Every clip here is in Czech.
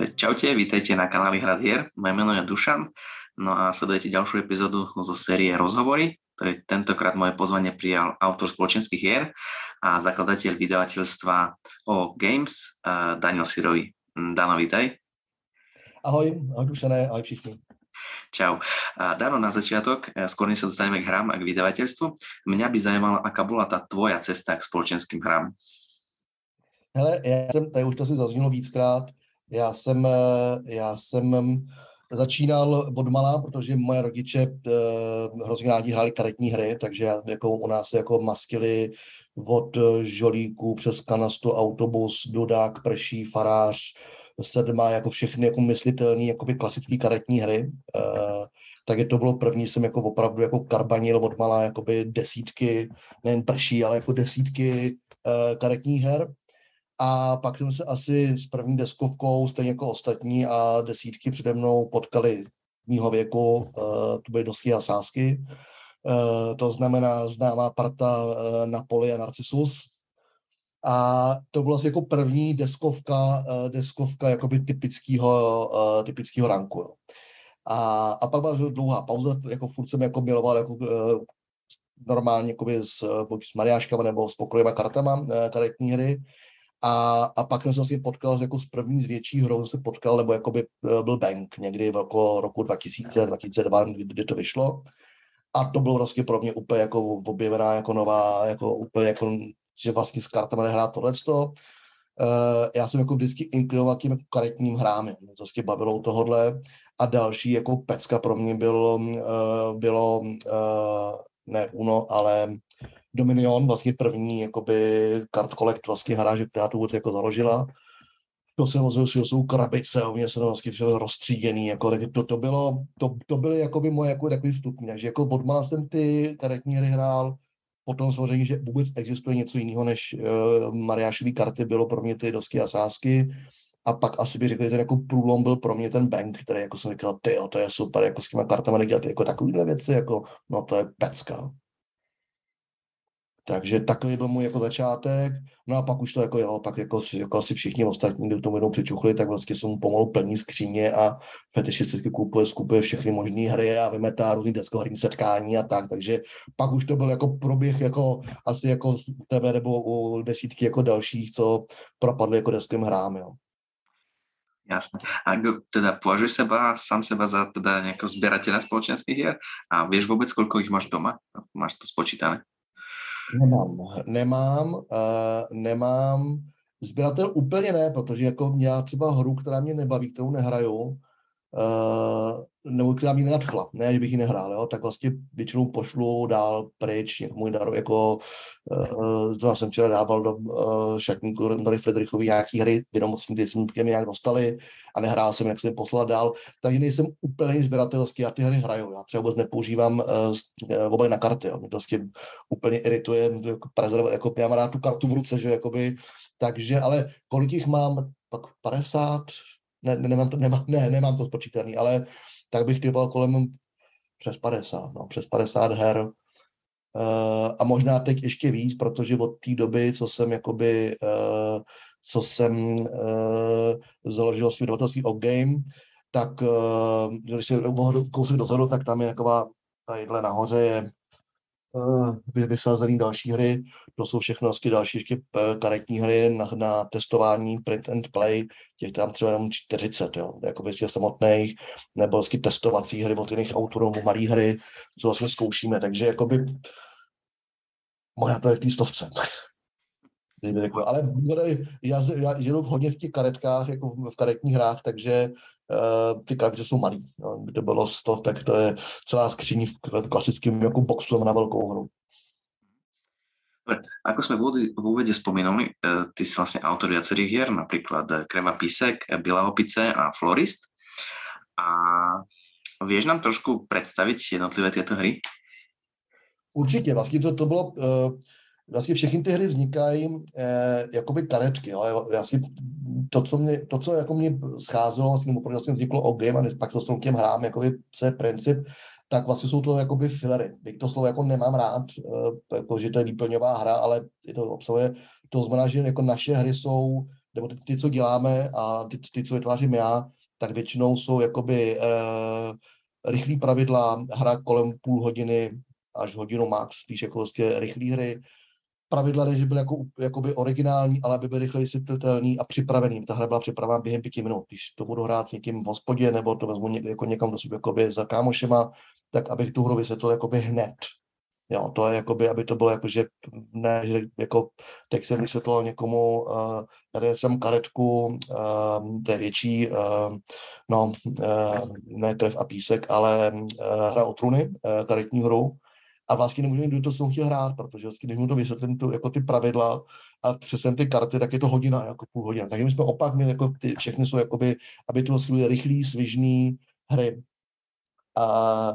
Čaute, vítajte na kanáli Hrad hier. Moje meno je Dušan. No a sledujete ďalšiu epizódu zo série Rozhovory, ktorý tentokrát moje pozvanie prijal autor spoločenských hier a zakladateľ vydavateľstva O Games Daniel Sirovi. Dano, vítaj. Ahoj, ahoj Dušané, ahoj všichni. Čau. Dano, na začiatok, e, skôr než sa dostaneme k hrám a k vydavateľstvu, mňa by zajímala, aká bola tá tvoja cesta k spoločenským hrám. Hele, já jsem, tady už to si zaznělo víckrát, já jsem, eh, já jsem mm, začínal od malá, protože moje rodiče uh, hrozně rádi hráli karetní hry, takže jako u nás jako maskily od eh, žolíku přes kanastu, autobus, dodák, prší, farář, sedma, jako všechny jako myslitelné jakoby klasické karetní hry. Uh, takže to bylo první, jsem jako opravdu jako karbanil od malá jakoby desítky, nejen prší, ale jako desítky uh, karetních her. A pak jsme se asi s první deskovkou, stejně jako ostatní a desítky přede mnou potkali mýho věku, uh, to byly dosky a sásky. Uh, to znamená známá parta uh, Napoli a Narcissus. A to byla asi jako první deskovka, uh, deskovka jakoby typického, uh, typického ranku. Jo. A, a pak byla dlouhá pauza, jako furt jsem jako miloval jako, uh, normálně jakoby s, s mariáškama nebo s pokojovými kartama, uh, karetní hry. A, a pak jsem se vlastně potkal jako s první z větší hrou, se potkal, nebo jako by eh, byl Bank někdy v roku, roku 2000, 2002, kdy, to vyšlo. A to bylo vlastně pro mě úplně jako objevená, jako nová, jako úplně jako, že vlastně s kartama nehrát tohleto. Uh, já jsem jako vždycky inklinoval tím jako karetním hrám, mě to vlastně bavilo tohodle. A další jako pecka pro mě bylo, uh, bylo uh, ne Uno, ale Dominion, vlastně první jakoby card collect vlastně hráže, která tu jako založila. To se že jsou krabice, u mě se to vlastně všechno rozstříděný, jako, to, to, bylo, to, to byly jakoby moje jako takový vstupní, takže jako od jsem ty karetní hry hrál, potom samozřejmě, že vůbec existuje něco jiného než uh, Mariášový karty, bylo pro mě ty dosky a sásky, a pak asi bych řekl, že ten jako průlom byl pro mě ten bank, který jako jsem říkal, ty to je super, jako s těma kartama dělat jako takovýhle věci, jako, no to je pecka. Takže takový byl můj jako začátek. No a pak už to jako jelo, pak jako, jako asi všichni ostatní, kdo tomu jednou přičuchli, tak vlastně jsou pomalu plní skříně a fetišisticky kupuje, skupuje všechny možné hry a vymetá různý deskoherní setkání a tak. Takže pak už to byl jako proběh jako asi jako tebe nebo u desítky jako dalších, co propadly jako deskovým hrám. Jo. Jasné. A teda považuješ seba, sám seba za teda nějakého sběratele společenských her? A víš vůbec, koľko jich máš doma? Máš to spočítané? Nemám, nemám, uh, nemám. Sběratel úplně ne, protože jako já třeba hru, která mě nebaví, kterou nehraju, uh, nebo která mě nenadchla, ne, že bych ji nehrál, jo, tak vlastně většinou pošlu dál pryč někomu daru, jako uh, to jsem včera dával do uh, šatníku Nori Friedrichovi nějaký hry, vědomostní, ty jsme mě nějak dostali a nehrál jsem, jak jsem je poslal dál, takže nejsem úplně sběratelský, já ty hry hraju, já třeba vůbec nepoužívám uh, uh, na karty, jo. mě to vlastně úplně irituje, jako, prezerv, jako já mám rád tu kartu v ruce, že jakoby, takže, ale kolik jich mám, pak 50, ne, ne, nemám to, nemám, ne, nemám to spočítaný, ale tak bych typoval kolem přes 50, no, přes 50 her. Uh, a možná teď ještě víc, protože od té doby, co jsem jakoby, uh, co jsem uh, založil svůj dodavatelství o game, tak uh, když si kousek dozadu, tak tam je taková, tadyhle nahoře je uh, vysazený další hry, to jsou všechno vlastně další ještě eh, karetní hry na, na testování print and play, těch tam třeba jenom 40, jo, jako vlastně samotných, nebo vlastně testovací hry od jiných autorů, malé hry, co vlastně zkoušíme, takže jakoby možná to je k stovce. Ale já, já hodně v těch karetkách, jako v karetních hrách, takže ty krabice jsou malý. No, kdyby to bylo 100, tak to je celá skříň v klasickém jako boxu na velkou hru. Ako sme v úvode, v úvode spomínali, uh, ty si vlastne autor viacerých hier, napríklad eh, Kreva Písek, Biela opice a Florist. A vieš nám trošku představit jednotlivé tyto hry? Určitě, vlastně to, to bylo, vlastně všechny ty hry vznikají uh, jakoby karetky, ale vlastně to, co mě, to, co jako mě scházelo, vlastně, nebo vlastně vzniklo o game a pak to s těm hrám, jakoby, co je princip, tak vlastně jsou to jakoby filery. Byť to slovo jako nemám rád, eh, jako, že to je výplňová hra, ale je to obsahuje, to znamená, že jako naše hry jsou nebo ty, ty co děláme a ty, ty, co vytvářím já, tak většinou jsou jakoby uh, rychlý pravidla, hra kolem půl hodiny až hodinu max, spíš jako vlastně rychlé hry. Pravidla ne, že byly jako, jakoby originální, ale aby byly rychle vysvětlitelný a připravený. Ta hra byla připravena během pěti minut. Když to budu hrát s někým v hospodě, nebo to vezmu ně, jako někam do sebe jakoby za kámošema, tak abych tu hru vysvětlil jakoby hned. Jo, to je jakoby, aby to bylo jako, že ne, že jako teď jsem vysvětlil někomu, uh, tady jsem karetku, uh, to je větší, uh, no, uh, ne krev a písek, ale uh, hra o truny, uh, karetní hru, a vlastně nemůžu kdo to jsem chtěl hrát, protože vlastně, když mu to vysvětlím, to, jako ty pravidla a přesně ty karty, tak je to hodina, jako půl hodina. Takže my jsme opak, my jako ty všechny jsou jakoby, aby to vlastně byly rychlý, svižný hry. A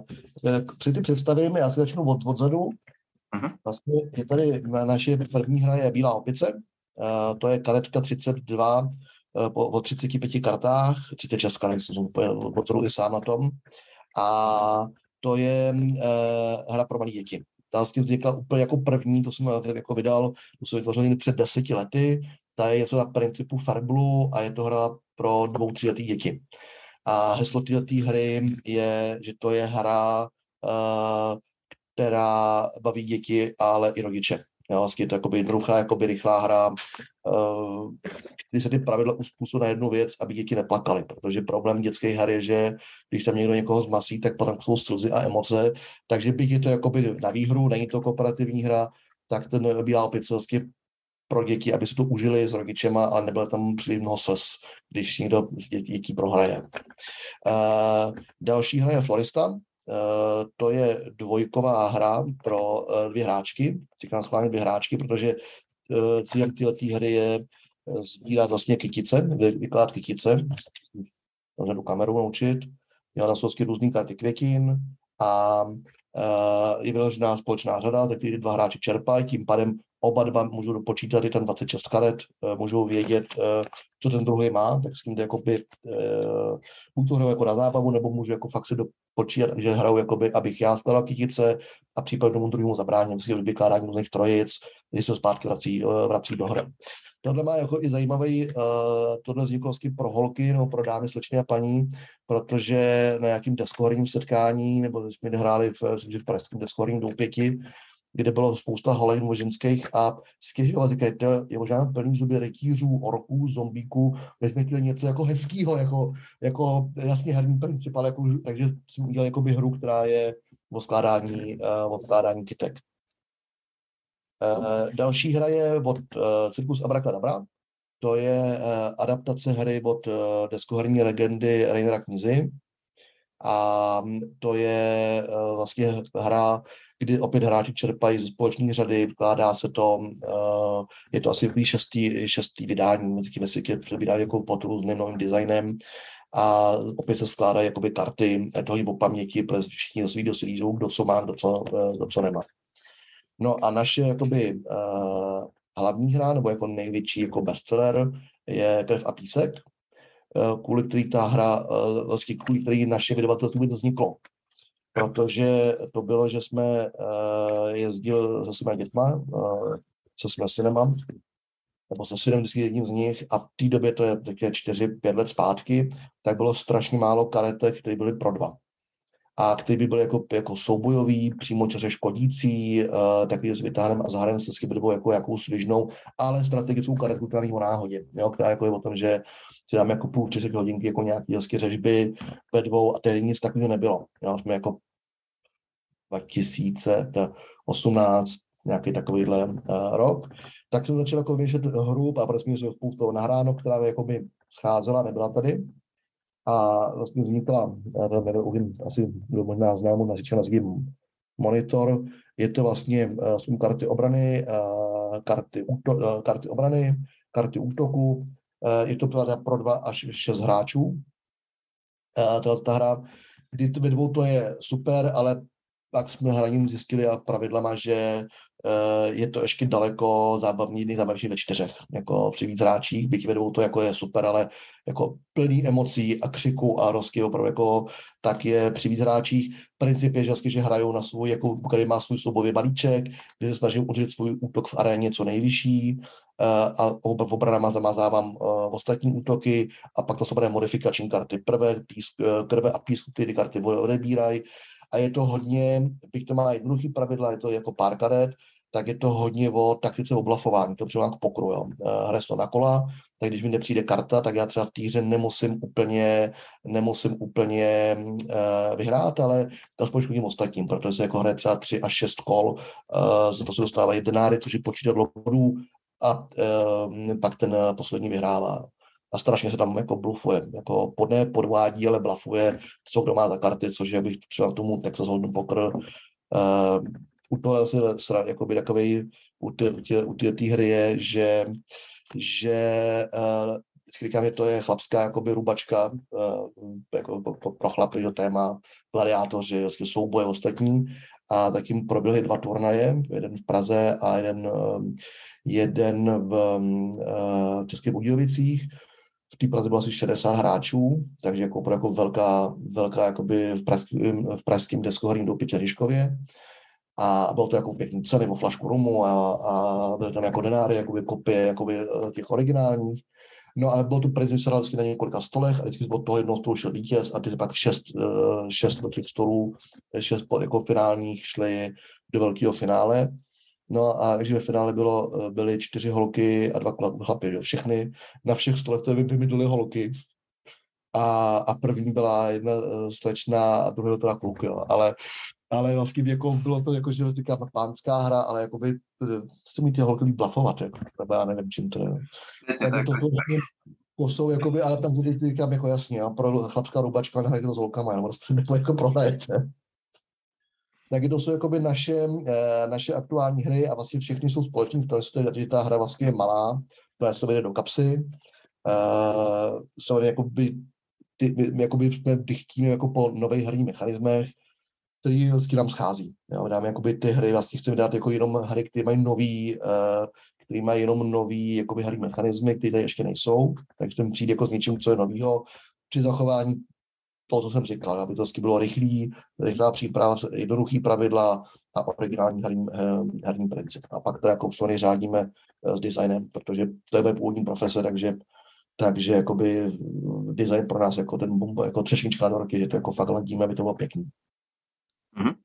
při ty představím, já si začnu od, odzadu. Uh-huh. Vlastně je tady, naše první hra je Bílá opice, uh, to je karetka 32 uh, po, o 35 kartách, 36 karet, jsem úplně odzadu i sám na tom. A to je uh, hra pro malé děti. Ta vznikla úplně jako první, to jsem jako vydal, to jsem vytvořil před deseti lety, ta je něco na principu Farblu a je to hra pro dvou, tříletý děti. A heslo této hry je, že to je hra, uh, která baví děti, ale i rodiče. Jo, vlastně je to jakoby jednoduchá, jakoby rychlá hra, kdy se ty pravidla uspůsobí na jednu věc, aby děti neplakaly, protože problém dětské hry je, že když tam někdo někoho zmasí, tak potom jsou slzy a emoce, takže byť je to jakoby na výhru, není to kooperativní hra, tak ten Bílá opice pro děti, aby si to užili s rodičema, ale nebylo tam příliš mnoho slz, když někdo z dětí, dětí prohraje. Uh, další hra je Florista, Uh, to je dvojková hra pro uh, dvě hráčky, říkám schválně dvě hráčky, protože cílem této hry je sbírat vlastně kytice, vykládat kytice, můžu kameru naučit, dělat na vlastně různý karty květin a je vyložená společná řada, tak ty dva hráči čerpají, tím pádem oba dva můžou dopočítat i ten 26 karet, můžou vědět, co ten druhý má, tak s tím jde jako by, buď to hraju jako na zábavu, nebo můžu jako fakt si dopočítat, že hraju, jakoby, abych já stala kytice a případně tomu druhému zabráním, si vykládání různých trojic, když se zpátky vrací, vrací do hry. Tohle má jako i zajímavý, tohle vzniklo pro holky nebo pro dámy, slečny a paní, protože na nějakým deskoherním setkání, nebo jsme hráli v, v pražském deskoherním doupěti, kde bylo spousta holek ženských a stěžovala, říkají, to je možná plný zuby rytířů, orků, zombíků, chtěli něco jako hezkýho, jako, jako jasně herní princip, ale jako, takže jsme udělali jako hru, která je o skládání, uh, o skládání kytek. Uh, další hra je od uh, Circus Abracadabra. To je adaptace hry od deskoherní legendy Rainera Knizy. A to je vlastně hra, kdy opět hráči čerpají ze společné řady, vkládá se to, uh, je to asi šestý, šestý vydání, taky je vydání jako pod různým novým designem a opět se skládají jakoby karty toho po paměti, protože všichni svý dosilí kdo co má, kdo co, kdo co nemá. No a naše jakoby uh, hlavní hra, nebo jako největší jako bestseller je Krev a písek, kvůli který ta hra, vlastně kvůli který naše vydavatelství vůbec vzniklo. Protože to bylo, že jsme uh, jezdili se svými dětma, uh, se svými synema, nebo se synem vždycky jedním z nich a v té době, to je také čtyři, pět let zpátky, tak bylo strašně málo karetek, které byly pro dva. A který by byl jako, jako soubojový, přímo čaře škodící, uh, takový s vytáhnem a zahrem se skybrdou jako jakou svižnou, ale strategickou karetku, která o náhodě, jo, která jako je o tom, že si dáme jako půl, tři hodinky jako nějaký hezky řežby ve dvou a tehdy nic takového nebylo. Jo, jsme jako 2018, nějaký takovýhle uh, rok, tak jsem začal jako vyšet hru a prostě jsme spoustu nahráno, která jako by scházela, nebyla tady. A vlastně vznikla, nevím, asi kdo možná zná, možná říká nazvím monitor, je to vlastně uh, karty obrany, uh, karty, uh, karty obrany, karty útoku, je to pro dva až šest hráčů. Uh, ta, ta hra, kdy ve dvou to je super, ale pak jsme hraním zjistili a pravidlama, že uh, je to ještě daleko zábavní, nejzábavnější ve čtyřech, jako při víc hráčích, byť vedou to jako je super, ale jako plný emocí a křiku a rozky opravdu jako tak je při víc hráčích. Princip je, že, že hrajou na svůj, jako který má svůj soubový balíček, kde se snaží udržet svůj útok v aréně co nejvyšší, a v obranama zamazávám uh, ostatní útoky a pak to jsou modifikační karty. Prvé písk, uh, krve a písku ty karty odebírají a je to hodně, bych to má jednoduchý pravidla, je to jako pár karet, tak je to hodně o taktice oblafování, to třeba k pokru, jo. Eh, hraje to na kola, tak když mi nepřijde karta, tak já třeba v té hře nemusím úplně, nemusím úplně uh, vyhrát, ale aspoň škodím ostatním, protože se jako hraje třeba 3 až 6 kol, uh, se dostávají denáry, což je počítat bodů a uh, pak ten poslední vyhrává. A strašně se tam jako blufuje, jako podne podvádí, ale blafuje, co kdo má za karty, což je, bych třeba tomu Texas Hold'em Poker. Uh, u toho asi jakoby takovej u té hry je, že, že uh, vždycky říkám, že to je chlapská jakoby rubačka jako pro, chlapy, že téma gladiátoři, souboje ostatní. A tak jim proběhly dva turnaje, jeden v Praze a jeden, jeden v uh, Českých Budějovicích v té Praze bylo asi 60 hráčů, takže jako, jako velká, velká jakoby v, pražským, v pražském deskoherním doupě Liškově. A bylo to jako v pěkný ceny, o flašku rumu a, a byly tam jako denáry, jakoby kopie jakoby eh, těch originálních. No a bylo to se vždycky na několika stolech a vždycky od toho jednoho stolu šel vítěz a ty pak šest, eh, šest těch stolů, šest jako finálních šli do velkého finále. No a takže ve finále bylo, byly čtyři holky a dva chlapy, jo. všechny, na všech stolech to vymydly holky. A, a první byla jedna eh, slečna a druhý teda kluk, jo. Ale, ale vlastně jako bylo to jako, že říká pánská hra, ale jako by se mi ty holky blafovat, jako, nebo já nevím, čím to je. Přesně tak, to, to, kosou, jakoby, ale tam říkám jako jasně, jo, pro chlapská rubačka nehrajte to s holkama, jenom prostě jako prohrajete tak to jsou jakoby naše, eh, naše aktuální hry a vlastně všechny jsou společné v tom, že ta hra vlastně je malá, to se to vyjde do kapsy. Uh, jakoby, ty, my, jakoby jsme dychtíme jako po nových herních mechanismech, který vlastně nám schází. Jo, dáme jakoby ty hry, vlastně chceme dát jako jenom hry, které mají nový, uh, který mají jenom nový jakoby herní mechanismy, které tady ještě nejsou, takže chceme přijít jako s něčím, co je novýho, při zachování to, co jsem říkal, aby to bylo rychlý, rychlá příprava, jednoduchý pravidla a originální herní, eh, herní princip. A pak to jako Sony řádíme eh, s designem, protože to je moje původní profese, takže takže jakoby design pro nás jako ten bomba, jako třešnička do roky, že to jako fakt ladíme, aby to bylo pěkný. Mm-hmm.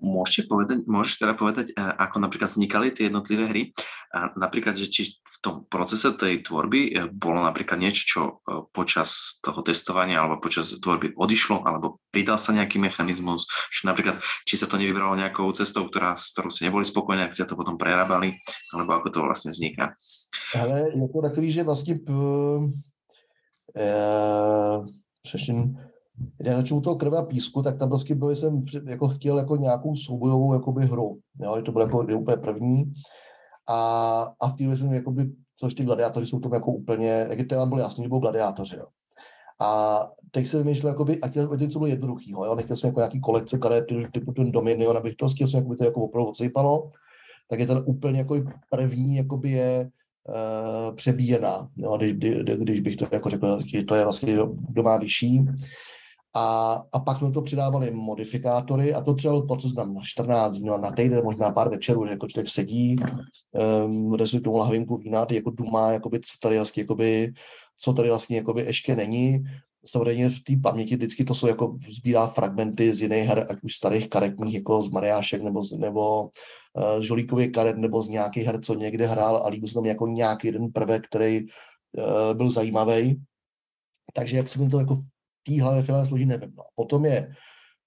Môžete povedať, môžeš teda povedať, e, ako napríklad vznikali tie jednotlivé hry? A napríklad, že či v tom procese tej tvorby e, bolo napríklad niečo, čo e, počas toho testovania alebo počas tvorby odišlo, alebo pridal sa nejaký mechanizmus, že napríklad, či sa to nevybralo nejakou cestou, ktorá, s ktorou si neboli spokojní, ak ste to potom prerábali, alebo ako to vlastne vzniká? Ale je to takový, že vlastně p, e, když začnu toho krve a písku, tak tam prostě byl, jsem jako chtěl jako nějakou soubojovou jakoby hru. Jo? To bylo jako úplně první. A, a v té jsem jakoby, což ty gladiátoři jsou tam jako úplně, jak to bylo jasný, že budou gladiátoři. Jo? A teď jsem vymýšlel, jakoby, a chtěl, něco bylo jednoduchýho, jo? nechtěl jsem jako nějaký kolekce karet, typu ten Dominion, abych to chtěl jsem, jakoby to jako opravdu odsypalo, tak je ten úplně jako první, jakoby je uh, přebíjená, jo? Kdy, kdy, když bych to jako řekl, to je vlastně doma vyšší, a, a pak jsme to přidávali modifikátory a to třeba proces nám na 14 dní, na týden, možná pár večerů, jako člověk sedí, um, si tomu lahvinku vína, ty jako dumá, jakoby, co tady vlastně, jakoby, co tady vlastně jakoby ještě není. Samozřejmě v té paměti vždycky to jsou jako sbírá fragmenty z jiných her, ať už starých karetních, jako z Mariášek nebo, z, nebo uh, Žolíkově karet, nebo z nějakých her, co někde hrál a líbil se tam jako nějaký jeden prvek, který uh, byl zajímavý. Takže jak se mi to jako té hlavě finále složí, nevím. No. Potom je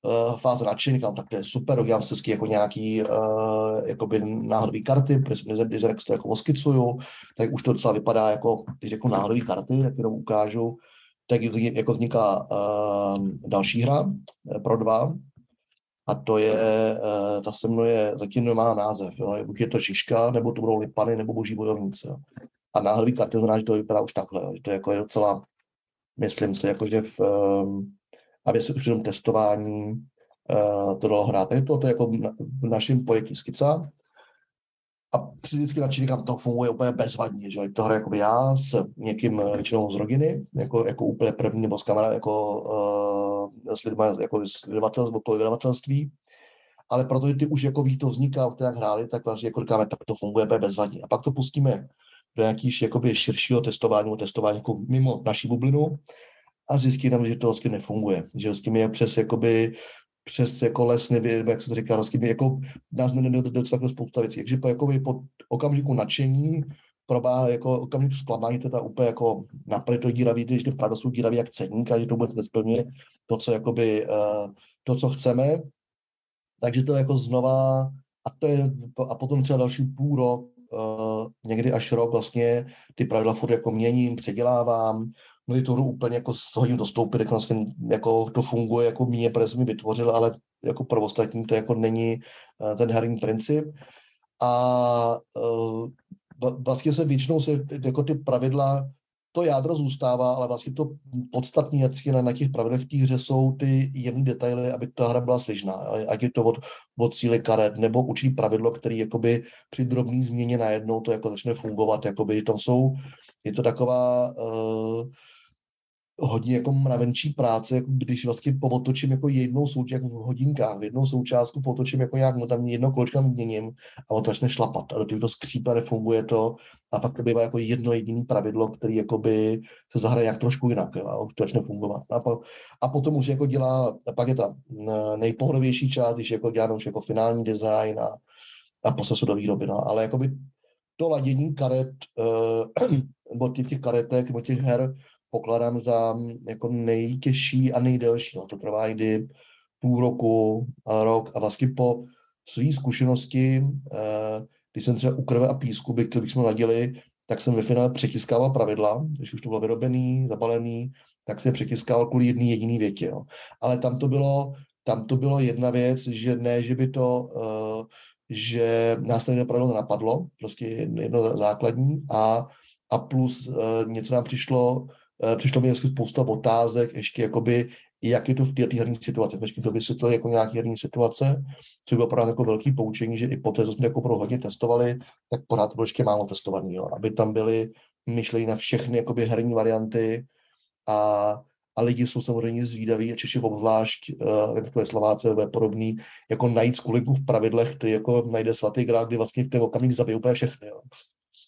uh, fáze nadšení, kam tak to je super, udělám si jako nějaký uh, náhodový karty, protože když to jako oskicuju, tak už to docela vypadá jako, když řeknu náhodový karty, tak jenom ukážu, tak jako vzniká uh, další hra pro dva, a to je, ta se jmenuje, zatím nemá název, jo, buď je to Šiška, nebo to budou Lipany, nebo Boží bojovníci. A náhodový karty znamená, že to vypadá už takhle, jo, že to je, jako je docela myslím si, jakože v, um, aby se při tom testování uh, to dalo hrát. Je to, to jako v našem pojetí skica. A vždycky na říkám, to funguje úplně bezvadně, že to hraje jako já s někým většinou z rodiny, jako, jako úplně první nebo s kamarádem, jako uh, s lidmi, jako z vydavatelství, ale protože ty už jako ví, to vzniká, o jak hráli, tak vlastně jako říkáme, tak to funguje bezvadně. A pak to pustíme do nějakých jakoby širšího testování, testování jako mimo naší bublinu a zjistíme, že to vlastně nefunguje. Že s tím je přes jakoby přes jako les, nevím, jak se to říká, vlastně jako nás nedocvakne spousta věcí. Takže po, jako po okamžiku nadšení probá jako okamžik zklamání, teda úplně jako napady to díravý, když to jsou díravý jak ceník a že to vůbec nesplňuje to, co jakoby, uh, to, co chceme. Takže to jako znova, a to je, a potom třeba další půl rok, někdy až rok vlastně ty pravidla furt jako měním, předělávám, hru úplně jako hodím dostoupit, jako, vlastně, jako to funguje, jako mě, protože jsem mi vytvořil, ale jako pro ostatní to jako není uh, ten herní princip. A uh, vlastně se většinou se jako ty pravidla to jádro zůstává, ale vlastně to podstatní na, na těch pravidlech v té hře jsou ty jemné detaily, aby ta hra byla slyšná. Ať je to od, od síly karet, nebo učí pravidlo, který jakoby při drobný změně najednou to jako začne fungovat. Jakoby tam jsou, je to taková uh, hodně jako mravenčí práce, jako když vlastně potočím jako jednou součást, jako v hodinkách, v jednou součástku potočím jako nějak, no tam jedno kolečko měním a on to začne šlapat a do to skřípe, nefunguje to a pak to bývá jako jedno jediné pravidlo, který jakoby se zahraje jak trošku jinak, jo, a to začne fungovat. A, po, a potom už jako dělá, pak je ta nejpohodovější část, když jako dělá už jako finální design a, a procesu do výroby, no, ale jakoby to ladění karet, uh, nebo těch, těch karetek, nebo těch her, pokládám za jako nejtěžší a nejdelší. No, to trvá kdy půl roku, a rok a vlastně po své zkušenosti, eh, když jsem třeba u krve a písku, by, bych jsme ladili, tak jsem ve finále přetiskával pravidla, když už to bylo vyrobený, zabalený, tak se přetiskával kvůli jedné jediné větě. Jo. Ale tam to bylo, tam to bylo jedna věc, že ne, že by to, uh, že nás tady pravidlo napadlo, prostě jedno základní a, a plus uh, něco nám přišlo, Eh, přišlo mi hezky spousta otázek, ještě jakoby, jak je to v té herní situaci. Ještě to vysvětlili jako nějaké herní situace, což bylo pro jako velký poučení, že i po té, co jsme jako pro hodně testovali, tak pořád to bylo ještě málo testovaný, jo. aby tam byly myšlení na všechny jakoby herní varianty a, a lidi jsou samozřejmě zvídaví a Češi obzvlášť, uh, je Slováce, je podobný, jako najít skulinku v pravidlech, ty jako najde svatý grál, kdy vlastně v ten okamžik zabije úplně všechny. Jo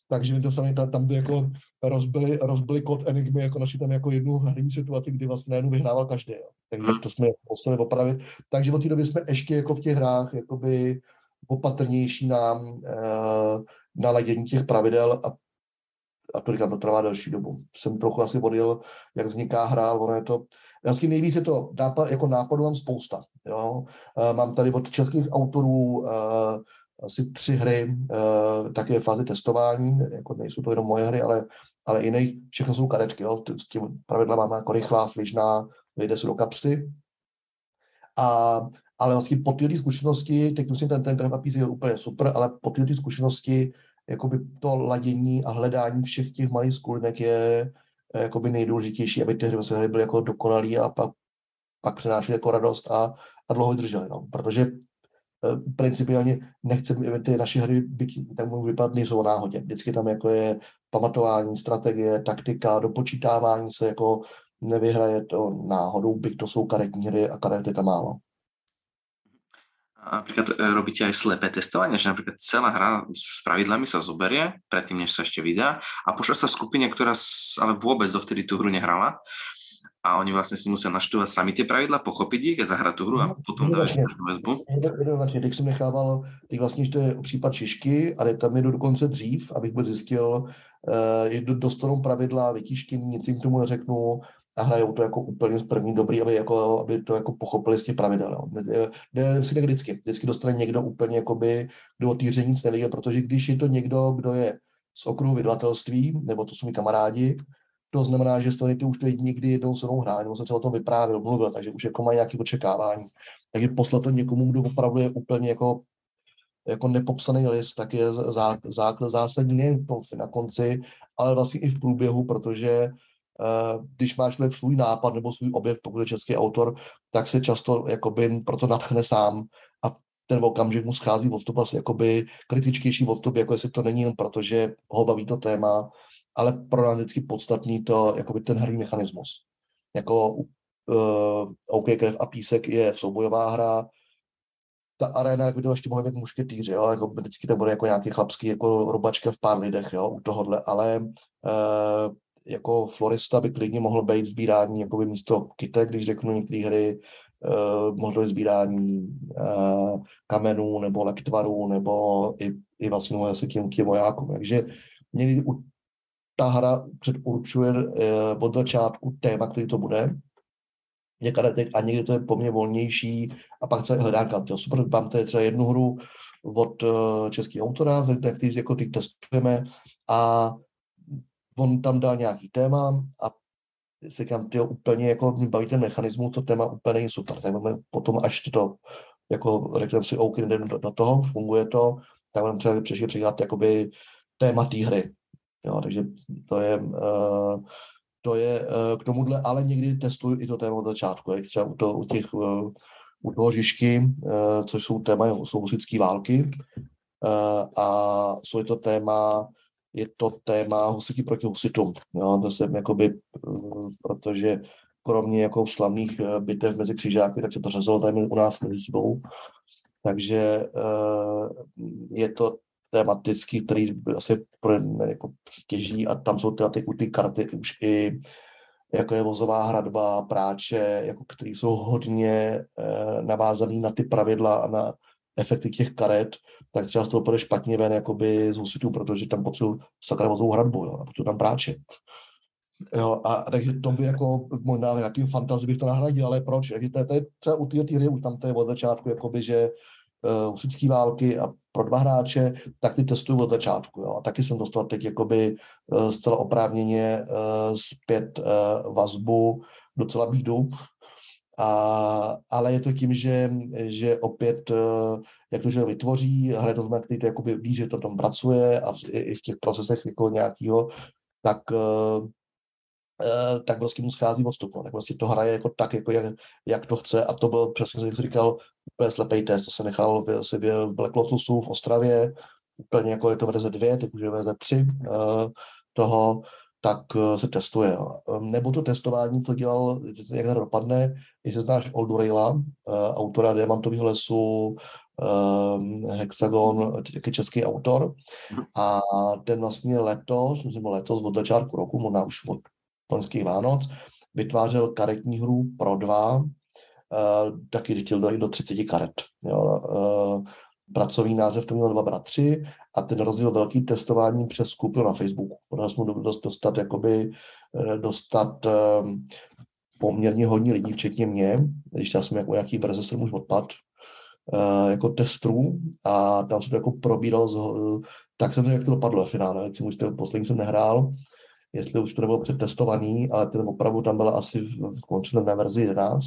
takže mi to sami tam, tam jako rozbili, rozbili kód Enigmy, jako naši tam jako jednu herní situaci, kdy vlastně najednou vyhrával každý. Jo. Takže to jsme museli opravit. Takže od té doby jsme ještě jako v těch hrách jakoby opatrnější na, eh, na ladění těch pravidel a a to říkám, to trvá delší dobu. Jsem trochu asi vodil, jak vzniká hra, ono je to, vlastně nejvíce to, nápad, jako nápadů mám spousta, jo. Eh, mám tady od českých autorů eh, asi tři hry, uh, také fázi testování, jako nejsou to jenom moje hry, ale, ale jiné, všechno jsou karetky, jo. s tím pravidla máme jako rychlá, sližná, vyjde se do kapsy. A, ale vlastně po této zkušenosti, teď myslím, ten, ten, papír je úplně super, ale po této zkušenosti jakoby to ladění a hledání všech těch malých skulinek je eh, jakoby nejdůležitější, aby ty hry byly jako dokonalý a pak, pak přinášely jako radost a, a dlouho vydržely, no. protože Eh, principiálně nechceme, ty naše hry, byť tak můžou vypadat, nejsou náhodě. Vždycky tam jako je pamatování, strategie, taktika, dopočítávání se jako nevyhraje to náhodou, byť to jsou karetní hry a karet je tam málo. A eh, robíte aj slepé testovanie, že napríklad celá hra s pravidlami sa zoberie, predtým, než sa ešte vydá a pošle sa skupine, ktorá ale vôbec dovtedy tú hru nehrala a oni vlastně si musí naštudovat sami ty pravidla, pochopit ich a zahrát tu hru a potom dáš väzbu. Jednoznačně, když jsem nechával, teď vlastně, že to je případ Šišky, ale tam jdu dokonce dřív, abych byl zjistil, uh, je dostanou pravidla, vytištění, nic jim k tomu neřeknu, a hrajou to jako úplně z první dobrý, aby, jako, aby to jako pochopili z těch pravidel. Jo. Jde si vždycky. Vždycky dostane někdo úplně, jakoby, kdo o té nic neví, protože když je to někdo, kdo je z okruhu vydavatelství, nebo to jsou mi kamarádi, to znamená, že ty už to někdy jednou se mnou hráli, nebo jsem třeba o tom vyprávěl, mluvil, takže už jako mají nějaké očekávání. Takže poslat to někomu, kdo opravdu je úplně jako, jako nepopsaný list, tak je zá, základ zásadní nejen v tom na konci, ale vlastně i v průběhu, protože když má člověk svůj nápad nebo svůj objekt, pokud je český autor, tak se často jakoby proto natchne sám a ten okamžik mu schází odstup asi jakoby kritičtější odstup, jako jestli to není jen proto, že ho baví to téma, ale pro nás vždycky podstatný to, jakoby ten herní mechanismus. Jako uh, OK, krev a písek je soubojová hra, ta arena, jako by to ještě mohly být mušketýři, jo, jako vždycky to bude jako nějaký chlapský, jako robačka v pár lidech, jo, u tohohle, ale uh, jako florista by klidně mohl být sbírání jako by místo kytek, když řeknu některé hry, uh, mohlo být sbírání uh, kamenů nebo lektvarů nebo i, i vlastně se tím, tím vojákům. Takže někdy u, ta hra předurčuje uh, od začátku téma, který to bude, někde a někdy to je poměrně volnější a pak se hledá karty. Super, mám tady třeba jednu hru od uh, českého autora, který jako ty testujeme a on tam dal nějaký téma a si říkám, ty úplně jako mi baví ten mechanismus, to téma úplně není super. Tak potom, až to jako řekneme si, OK, jdem do, do, toho, funguje to, tak budeme třeba přišli přidat jakoby téma té hry. Jo, takže to je, uh, to je uh, k tomuhle, ale někdy testuju i to téma od začátku, jak třeba u, to, u těch uh, u toho Žižky, což jsou téma, husické války a jsou to téma je to téma husití proti husitům. Jo, to jsem jakoby, eh, protože kromě jako slavných eh, bitev mezi křižáky, tak se to řezalo tady u nás mezi sebou. Takže eh, je to tematický, který asi pro, jako těží a tam jsou ty, ty, ty karty už i jako je vozová hradba, práče, jako který jsou hodně eh, navázaný na ty pravidla a na efekty těch karet, tak třeba z toho půjde špatně ven jakoby z husitu, protože tam potřebuji sakravou hradbu, jo, a potom tam práče. Jo, a takže to by jako možná nějakým fantazii bych to nahradil, ale proč? Takže to, je, to je třeba u té hry, už tam to je od začátku, jakoby, že uh, války a pro dva hráče, tak ty testuju od začátku. Jo. A taky jsem dostal teď jakoby uh, zcela oprávněně uh, zpět uh, vazbu docela bídu, a, ale je to tím, že, že opět, eh, jak to že vytvoří, hraje to znamená, který to jakoby ví, že to tam pracuje a i v těch procesech jako nějakého, tak tak prostě mu schází odstup. No. Tak vlastně to hraje jako tak, jako jak, jak to chce a to byl přesně, jak říkal, úplně slepej test. To se nechal v, si v Black Lotusu v Ostravě, úplně jako je to verze 2, teď už je verze 3 uh, toho, tak eh, se testuje. Nebo to testování, co dělal, jak to dopadne, jestli znáš Oldu Rejla, eh, autora Diamantového lesu, Hexagon, taky český autor. Mhm. A ten vlastně letos, myslím letos od začátku roku, možná už od loňských Vánoc, vytvářel karetní hru pro dva, eh, taky chtěl dojít do 30 karet. Jo pracovní název to měl dva bratři a ten rozděl velký testování přes skupinu na Facebooku. Podařilo jsme dost, dostat, jakoby, eh, dostat um, poměrně hodně lidí, včetně mě, když tam jsme jako nějaký verze jsem už odpad, jako testů a tam se to jako probíral, z, tak jsem jak to dopadlo v finále, jak jsem už poslední jsem nehrál, jestli už to nebylo přetestovaný, ale ten opravdu tam byla asi v, v na verzi 11,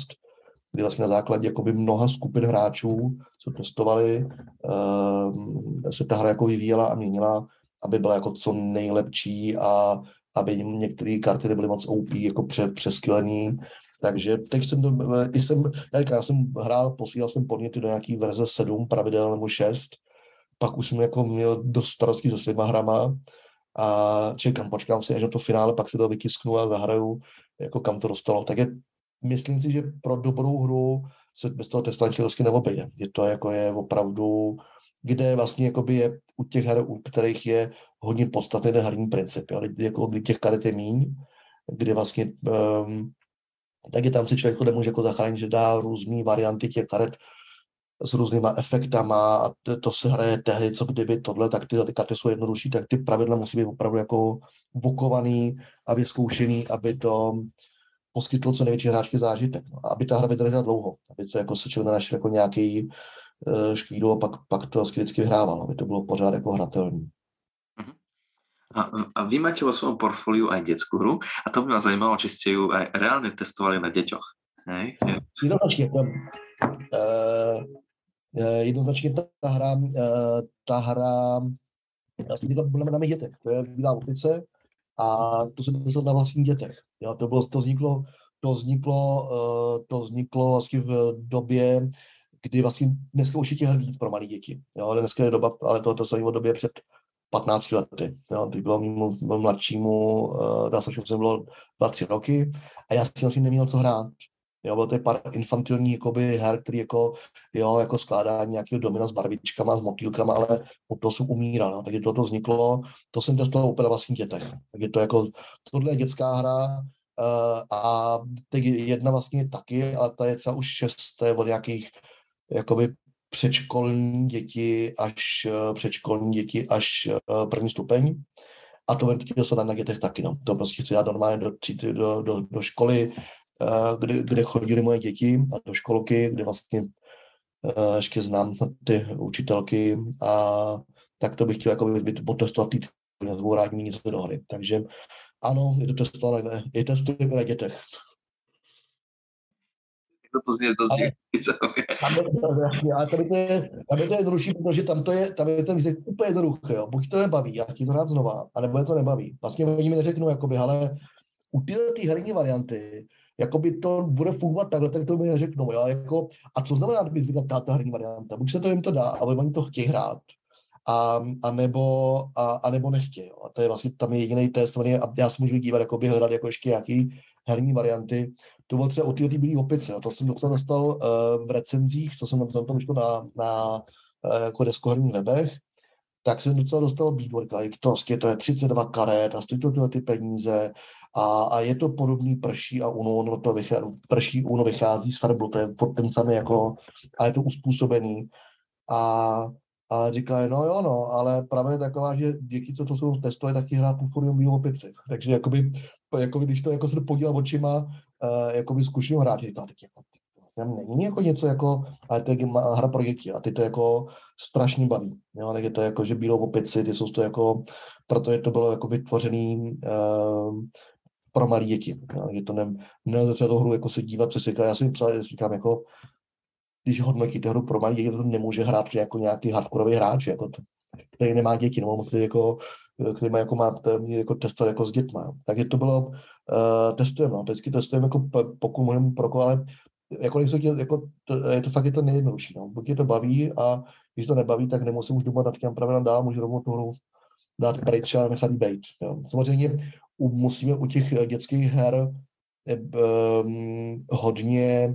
kdy vlastně na základě jakoby mnoha skupin hráčů, co testovali, uh, se ta hra jako vyvíjela a měnila, aby byla jako co nejlepší a aby některé karty nebyly moc OP, jako pře, přeskylený. Takže teď jsem to, jsem, já, já jsem hrál, posílal jsem podněty do nějaký verze 7 pravidel nebo 6, pak už jsem jako měl dost starostí se svýma hrama a čekám, počkám si, až na to finále, pak si to vytisknu a zahraju, jako kam to dostalo. Tak je myslím si, že pro dobrou hru se bez toho testování člověk neobejde. Je to jako je opravdu, kde vlastně je u těch her, u kterých je hodně podstatný ten herní princip. Ale jako, kdy těch karet je míň, kdy vlastně um, tak je tam si člověk nemůže jako zachránit, že dá různé varianty těch karet s různýma efektama a to, se hraje tehdy, co kdyby tohle, tak ty, ty karty jsou jednodušší, tak ty pravidla musí být opravdu jako vukovaný a vyzkoušený, aby to poskytlo co největší hráčky zážitek. No, aby ta hra vydržela dlouho, aby to jako se člověk nenašel jako nějaký uh, škvídu a pak, pak to vždycky vyhrával, aby to bylo pořád jako hratelný. Mhm. A, a vy máte vo svojom portfóliu aj detskú hru a to by ma zajímalo, či ste ju aj reálne testovali na deťoch. Hej? Jednoznačně. Uh, jednoznačně ta hra, uh, ta hra, vlastně to budeme na mých dětech. To je Bílá opice, A to se to na vlastních dětech. Jo, to, bylo, to vzniklo, to vzniklo, uh, to vzniklo vlastně v době, kdy vlastně dneska těch víc pro malé děti. Jo, dneska je doba, ale to, to se v době před 15 lety. Jo, když bylo mému mladšímu, dá se, jsem bylo 20 roky a já si vlastně neměl co hrát. Jo, bylo to je pár infantilní jakoby, her, který jako, jo, jako skládá nějakého domina s barvičkama, s motýlkama, ale od toho jsem umíral. No. Takže to vzniklo, to jsem testoval úplně na vlastních dětech. Takže to jako, tohle je dětská hra, uh, a teď jedna vlastně taky, ale ta je třeba už šesté od nějakých jakoby předškolní děti až předškolní děti až první stupeň. A to teď se na dětech taky. No. To prostě chci dát normálně do, do, do, do školy, kde, kde chodili moje děti a do školky, kde vlastně ještě znám ty učitelky a tak to bych chtěl jako potestovat ty zvou rád mít něco do hry. Takže ano, je to testované, je to na dětech to zní dost ale, ale tady to je, to je jednodušší, protože tam to je, tam je ten výsledek úplně jednoduchý, jo. Buď to nebaví, já ti to rád znova, anebo je to nebaví. Vlastně oni mi neřeknou, jakoby, ale u ty herní varianty, jakoby to bude fungovat takhle, tak to mi neřeknou. Jo? Jako, a co znamená být vydat ta herní varianta? Buď se to jim to dá, ale oni to chtějí hrát, a, a, nebo, a, a nebo nechtějí. A to je vlastně tam jediný test, a já se můžu dívat, jako by hledat jako ještě nějaký herní varianty, to bylo třeba o ty bílé opice. A to jsem docela dostal uh, v recenzích, co jsem napsal tam na, na uh, jako deskoherních webech, tak jsem docela dostal jak to, to je 32 karet a stojí to tyhle ty peníze a, a je to podobný prší a uno, no to vychází, prší uno vychází z Farblu, to je pod ten samý jako, a je to uspůsobený. A, a říká, no jo, no, ale právě je taková, že děti, co to jsou testovali, taky půl bílou opici. Takže jakoby, jakoby, když to jako se podíval očima, uh, jakoby zkušeného hráče, říkal, tak jako, vlastně není jako něco jako, ale to je hra pro děti a ty to jako strašně baví. Jo? Tak je to jako, že bílou opici, ty jsou to jako, proto je to bylo jako vytvořený uh, pro malé děti. Jo? Je to ne, nelze třeba hru jako se dívat přes Já si říkám jako, když hodnotíte hru pro malé děti, to nemůže hrát jako nějaký hardkorový hráč, jako to, který nemá děti, nebo jako který má, jako má jako testovat jako s dětma. Takže to bylo, uh, testujeme, no. vždycky testujeme jako pokud můžeme pro ale jako, jako to, je to fakt je to nejjednodušší. No. Buď je to baví a když to nebaví, tak nemusím už dumat nad těm pravidlem dál, můžu rovnou tu hru dát pryč a nechat být. Samozřejmě u, musíme u těch dětských her um, hodně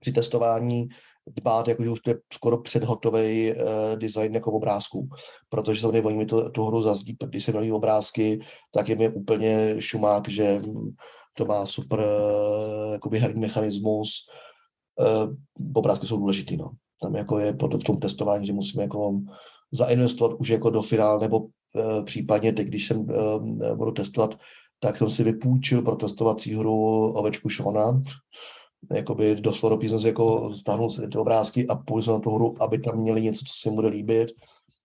při testování dbát, jakože už to je skoro předhotový uh, design jako obrázků, protože samozřejmě oni mi to, tu hru zazdí, když se nový obrázky, tak je mi úplně šumák, že to má super uh, jakoby herní mechanismus. Uh, obrázky jsou důležitý, no. Tam jako je v tom testování, že musíme jako zainvestovat už jako do finále, nebo případně teď, když jsem uh, budu testovat, tak jsem si vypůjčil pro testovací hru ovečku Shona, jakoby do jako stáhnu si ty obrázky a půjdu se na tu hru, aby tam měli něco, co se jim bude líbit.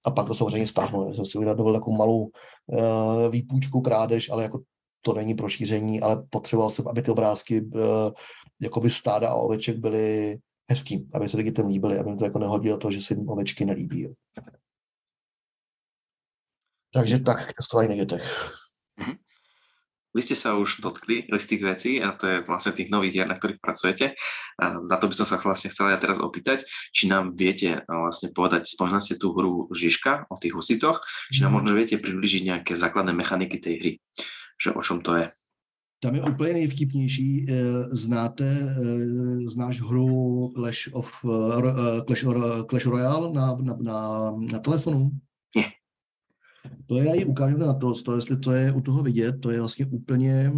A pak to samozřejmě stáhnu. Jsem si vydal takovou malou uh, výpůjčku, krádež, ale jako to není pro šíření, ale potřeboval jsem, aby ty obrázky uh, jakoby stáda a oveček byly hezký, aby se dětem líbily, aby to jako nehodilo to, že si ovečky nelíbí. Jo. Takže tak k testování na dětech. Mm-hmm. Vy ste sa už dotkli tých vecí a to je vlastne tých nových hier, na ktorých pracujete. A na to by som sa vlastne chcela ja teraz opýtať, či nám viete vlastne povedať, spomínali ste tú hru Žižka o tých husitoch, či nám mhm. možno viete približiť nejaké základné mechaniky tej hry, že o čom to je. Tam je úplně nejvtipnější. Eh, znáte, eh, znáš hru Clash of, eh, Clash, Clash Royale na, na, na, na telefonu? To je, já ji ukážu na to, to, jestli to je u toho vidět, to je vlastně úplně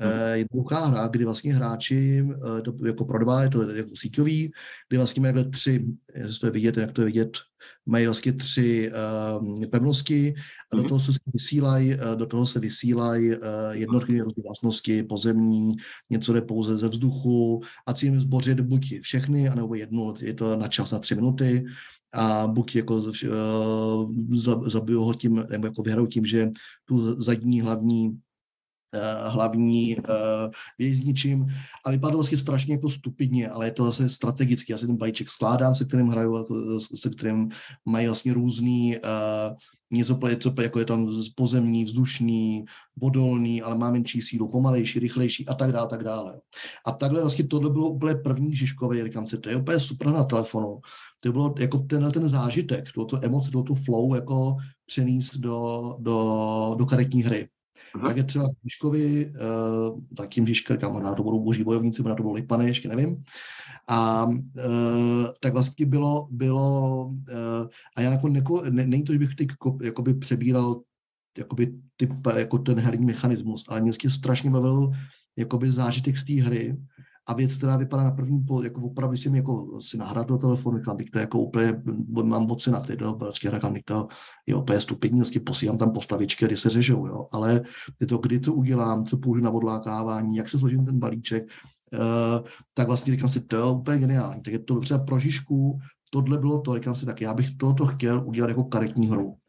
eh, jednoduchá hra, kdy vlastně hráči, eh, to jako pro dva, je to jako síťový, kdy vlastně mají tři, jestli to je vidět, jak to je vidět, mají vlastně tři uh, pevnosti a do mhm. toho se vysílají, uh, do toho se vysílají uh, jednotlivé vlastnosti pozemní, něco jde pouze ze vzduchu a cílem zbořit buď všechny, anebo jednu, je to na čas na tři minuty a buď jako uh, zabijou ho tím, nebo jako vyhrajou tím, že tu zadní hlavní hlavní vězničím a vypadá vlastně strašně jako stupidně, ale je to zase strategicky. Já si ten balíček skládám, se kterým hraju, jako, se kterým mají vlastně různý něco, něco jako je tam pozemní, vzdušný, vodolný, ale má menší sílu, pomalejší, rychlejší a tak dále, tak dále. A takhle vlastně tohle bylo úplně první Žižkové, říkám si, to je úplně super na telefonu. To bylo jako tenhle ten zážitek, to emoce, to flow jako přenést do, do, do karetní hry. Aha. Tak je třeba Žižkovi, uh, takým Žižka, kam na to budou boží bojovníci, na to budou lipany, ještě nevím. A uh, tak vlastně bylo, bylo uh, a já jako neko, ne, není to, že bych teď jakoby přebíral jakoby typ, jako ten herní mechanismus, ale mě strašně bavil jakoby zážitek z té hry a věc, která vypadá na první, jako opravdu jsem jako si nahrát do telefonu, říkám, to jako úplně, mám moc na ty, do prostě říkám, to je úplně stupidní, vlastně posílám tam postavičky, kdy se řežou, jo, ale je to, kdy to udělám, co použiju na odlákávání, jak se složím ten balíček, uh, tak vlastně říkám si, to je úplně geniální, tak je to třeba pro Žižku, tohle bylo to, říkám si, tak já bych tohoto chtěl udělat jako karetní hru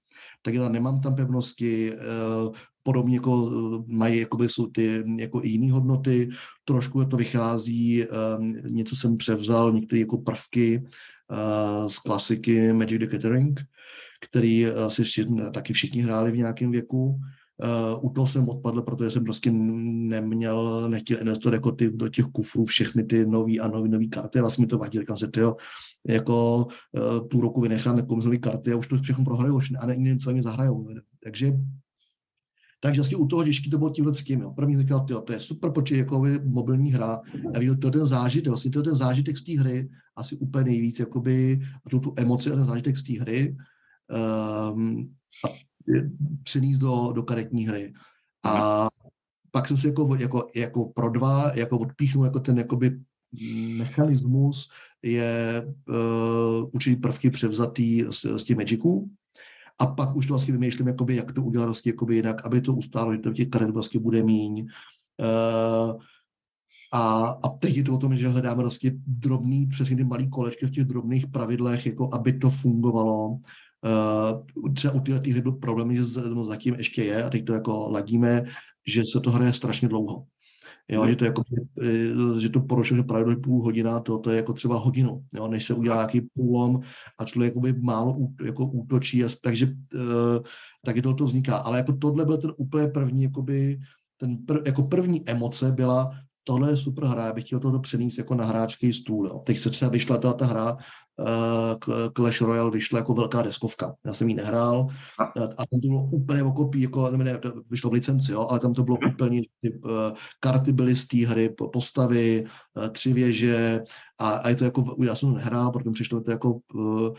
tak já nemám tam pevnosti, uh, podobně jako eh, mají, jakoby jsou ty jako i jiné hodnoty, trošku to vychází, um, něco jsem převzal, některé jako prvky z klasiky Magic the Gathering, který asi taky všichni hráli v nějakém věku. Uh, u toho jsem odpadl, protože jsem prostě neměl, nechtěl investovat jako ty, do těch kufrů všechny ty nový a nový, nový karty. Vlastně mi to vadí, říkám si, tyjo, jako uh, půl roku vynechám nekomzlý karty a už to všechno prohraju a nevím, co mi zahrajou. Takže takže vlastně u toho Žižky to bylo tímhle s tím. Jo. První říkal, tyjo, to je super počít jako mobilní hra. A viděl to ten zážitek, vlastně to ten zážitek z té hry, asi úplně nejvíc, jakoby, a tu, tu emoci a ten zážitek z té hry um, a přenést do, do karetní hry. A pak jsem si jako, jako, jako pro dva jako odpíchnul jako ten jakoby mechanismus je uh, určitý prvky převzatý z, z těch Magiců, a pak už to vlastně vymýšlím, jakoby, jak to udělat vlastně jakoby jinak, aby to ustálo, že to těch karet vlastně bude míň. Uh, a, a teď je to o tom, že hledáme vlastně drobný, přesně ty malý kolečky v těch drobných pravidlech, jako aby to fungovalo. Uh, třeba u téhle hry byl problém, že zatím ještě je, a teď to jako ladíme, že se to hraje strašně dlouho. Jo, že to, jako, eh, že to porušuje pravidlo půl hodina, to, to je jako třeba hodinu, jo, než se udělá nějaký půlom a člověk jakoby málo jako útočí, a, takže uh, taky to, to vzniká. Ale jako tohle byl ten úplně první, jakoby, ten pr, jako první emoce byla, tohle je super hra, já bych chtěl toto přenést jako na hráčský stůl. Jo. Teď se třeba vyšla ta, ta hra, Clash Royale vyšla jako velká deskovka. Já jsem ji nehrál a tam to bylo úplně okopí, jako, ne, vyšlo v licenci, jo, ale tam to bylo úplně, ty, uh, karty byly z té hry, postavy, uh, tři věže a, a je to jako, já jsem to nehrál, protože přišlo to jako uh,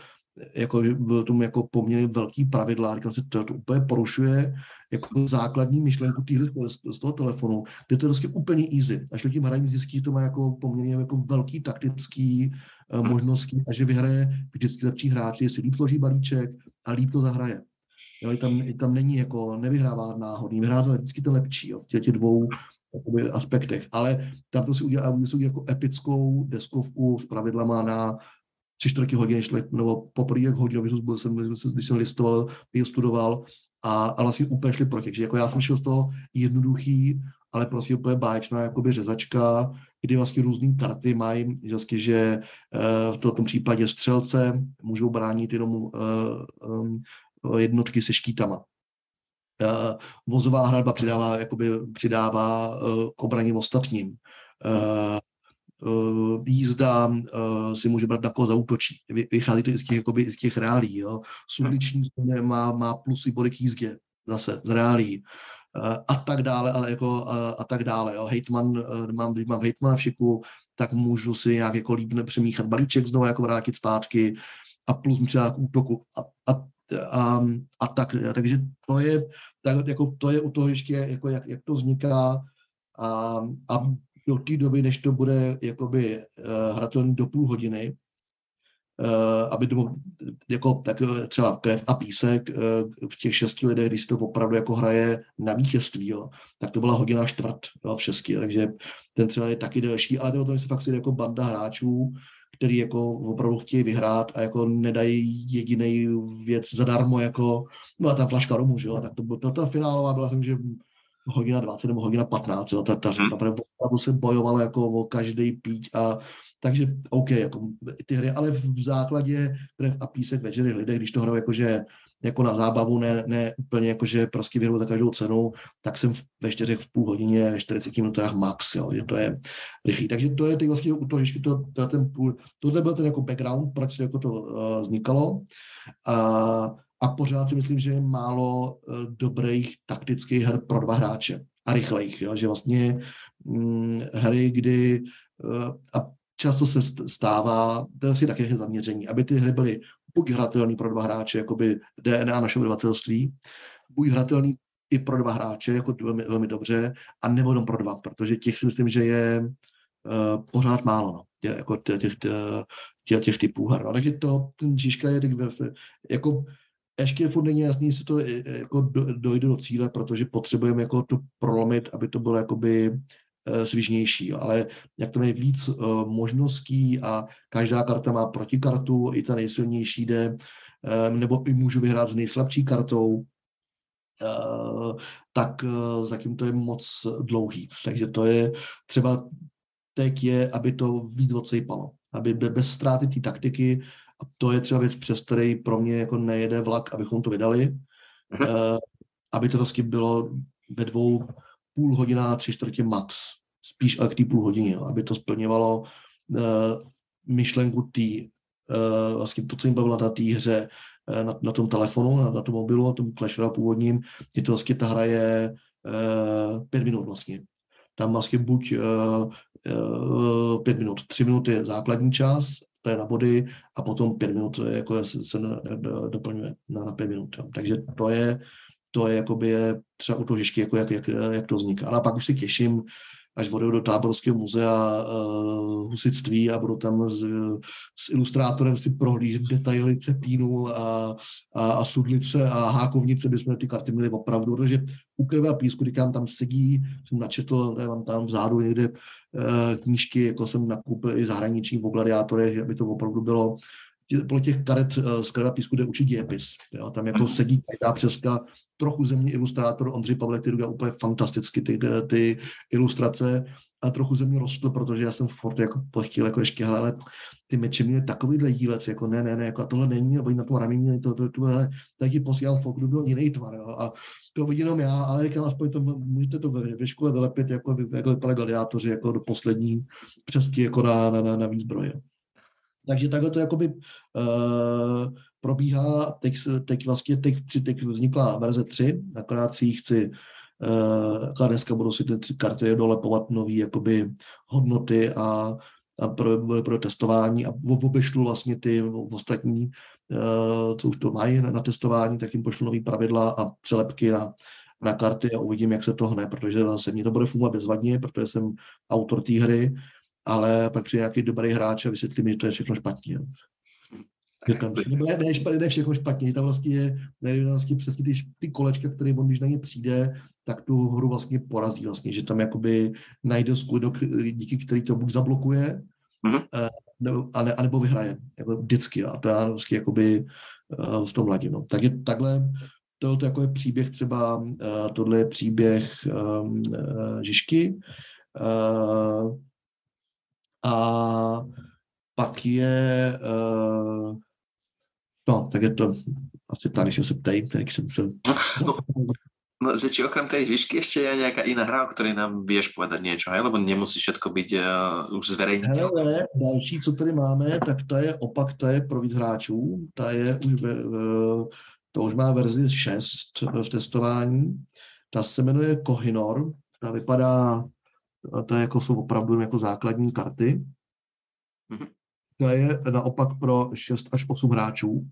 jako byl tomu jako poměrně velký pravidla, říkám si, to, to úplně porušuje jako základní myšlenku týhle z toho telefonu, kde to je prostě úplně easy. Až tím hraní zjistí, to má jako poměrně jako velký taktický uh, možnosti a že vyhraje vždycky lepší hráč, jestli líp složí balíček a líp to zahraje. Jo, tam, tam není jako, nevyhrává náhodný, vyhrává vždycky to lepší jo, v těch dvou jakoby, aspektech. Ale tam to si udělá, udělá jako epickou deskovku s pravidlama na tři čtvrtě hodiny, šle, nebo poprvé jak hodinu, když jsem, když jsem listoval, studoval a, a vlastně úplně šli proti. Takže jako já jsem šel z toho jednoduchý, ale prostě úplně báječná jakoby řezačka, kdy vlastně různé karty mají, vlastně, že uh, v tom případě střelce můžou bránit jenom um, jednotky se štítama. Uh, vozová hradba přidává, jakoby přidává k obraně ostatním. Jízda si může brát na koho zautočí. Vychází to i z těch, jakoby, z těch reálí. Jo. Suliční má, má plusy body k jízdě, zase z reálí. Uh, a tak dále, ale jako uh, a tak dále. Jo. Hejtman, uh, mám, když mám hejtmana v šiku, tak můžu si nějak jako líp přemíchat balíček znovu, jako vrátit zpátky a plus třeba k útoku a, a, a, a tak. Takže to je, tak, jako, to je u toho ještě, jako jak, jak to vzniká a, a do té doby, než to bude jakoby uh, hratelný do půl hodiny, aby to jako tak eh, třeba krev a písek uh, v těch šesti lidech, když to opravdu jako hraje na vítězství, jo, tak to byla hodina čtvrt jo, v šesti, takže ten třeba je taky delší, ale to se fakt jako banda hráčů, který jako opravdu chtějí vyhrát a jako nedají jediný věc zadarmo, jako, no a ta flaška romu, že jo, tak to, to ta finálová byla, že hodina 20 nebo hodina 15, jo, ta, ta hmm. opravdu se bojovalo jako o každý píč a takže OK, jako ty hry, ale v základě krev a písek večery lidé, když to hrajou jakože jako na zábavu, ne, ne úplně jako, že prostě vyhrou za každou cenu, tak jsem ve čtyřech v půl hodině, ve 40 minutách max, jo, že to je rychlý. Takže to je ty vlastně u toho, že to, to, ten půl, tohle byl ten jako background, proč jako to uh, vznikalo. A, a pořád si myslím, že je málo uh, dobrých taktických her pro dva hráče a rychlejch, jo, že vlastně hm, hry, kdy uh, a často se stává, to je asi také zaměření, aby ty hry byly buď hratelný pro dva hráče, jako by DNA našeho obyvatelství, buď hratelný i pro dva hráče, jako velmi, velmi dobře, a nebo jenom pro dva, protože těch si myslím, že je uh, pořád málo, no, tě, jako těch, těch, těch, těch typů her. No. Takže to, ten Žižka je jako ještě furt není jasný, jestli to jako dojde do cíle, protože potřebujeme jako to prolomit, aby to bylo jakoby Eh, svižnější, ale jak to je víc možností a každá karta má protikartu, i ta nejsilnější jde, nebo i můžu vyhrát s nejslabší kartou, tak zatím to je moc dlouhý. Takže to je třeba teď je, aby to víc odsejpalo, aby bez ztráty té taktiky, a to je třeba věc, přes který pro mě jako nejede vlak, abychom to vydali, uh, aby to vlastně bylo ve dvou půl hodina, tři čtvrtě max, spíš ale k té půl hodině, aby to splňovalo uh, myšlenku té, uh, vlastně to, co jim bavilo na té hře, na, na tom telefonu, na, na tom mobilu, na tom Clash původním, je to vlastně ta hra je uh, pět minut vlastně. Tam vlastně buď uh, uh, pět minut, tři minuty je základní čas, to je na body, a potom pět minut jako se, doplňuje na, na pět minut. Jo. Takže to je to je jakoby je třeba u toho Žižky, jako jak, jak, jak to vzniká. A pak už se těším, až vodou do Táborského muzea uh, husitství a budu tam s, s ilustrátorem si prohlížet detaily cepínu a, a, a sudlice a hákovnice, bychom ty karty měli opravdu, protože u krve a písku, říkám, tam sedí, jsem načetl, mám tam vzadu někde knížky, jako jsem nakoupil i zahraniční v gladiátorech, aby to opravdu bylo podle těch karet z krve a písku jde učit dějepis. Jo? Tam jako sedí každá přeska trochu země ilustrátor Ondřej Pavlek, který udělal úplně fantasticky ty, ty ilustrace a trochu ze mě rostl, protože já jsem furt jako chtěl jako ještě, ale ty meče měly takovýhle jílec, jako ne, ne, ne, jako a tohle není, nebo na tom rameni to, to, to, to tak ti posílám fok, byl jiný tvar, jo, a to vidím jenom já, ale říkám, aspoň to, můžete to ve, ve škole vylepit, jako, jako vypadali gladiátoři, jako do poslední přesky, jako na, na, na, na výzbroje. Takže takhle to jakoby uh, probíhá, teď, teď vlastně teď, teď vznikla verze 3, akorát si ji chci uh, dneska budou si ty karty dolepovat nový jakoby hodnoty a, a pro, pro testování a obešlu vlastně ty ostatní, uh, co už to mají na, na testování, tak jim pošlu nový pravidla a přelepky na, na karty a uvidím, jak se to hne, protože zase mě to bude fungovat bezvadně, protože jsem autor té hry, ale pak přijde nějaký dobrý hráč a vysvětlí mi, že to je všechno špatně. Je tam, ne, ne, špatně, ne všechno špatně, tam vlastně je ne, vlastně přesně ty, ty kolečka, které on, když na ně přijde, tak tu hru vlastně porazí vlastně, že tam jakoby najde skudok, díky který to buď zablokuje, mm-hmm. nebo, a ne, anebo vyhraje, jako vždycky, a to já vlastně jakoby uh, v tom ladím. No. Tak je takhle, to, to jako je příběh třeba, uh, tohle je příběh um, Žižky, uh, a pak je, uh, no, tak je to asi tak, když se ptají, tak jsem se... No, no, že či okrem tej Žižky ešte je nejaká iná hra, o ktorej nám vieš povedať niečo, hej? lebo nemusí všetko byť uh, už zverejniteľné. Hele, další, co tady máme, tak to je opak, to je pro víc hráčů, ta je už, ve, to už má verzi 6 v testování, ta se jmenuje Kohinor, ta vypadá to jako, jsou opravdu jako základní karty. Mm-hmm. To je naopak pro 6 až 8 hráčů.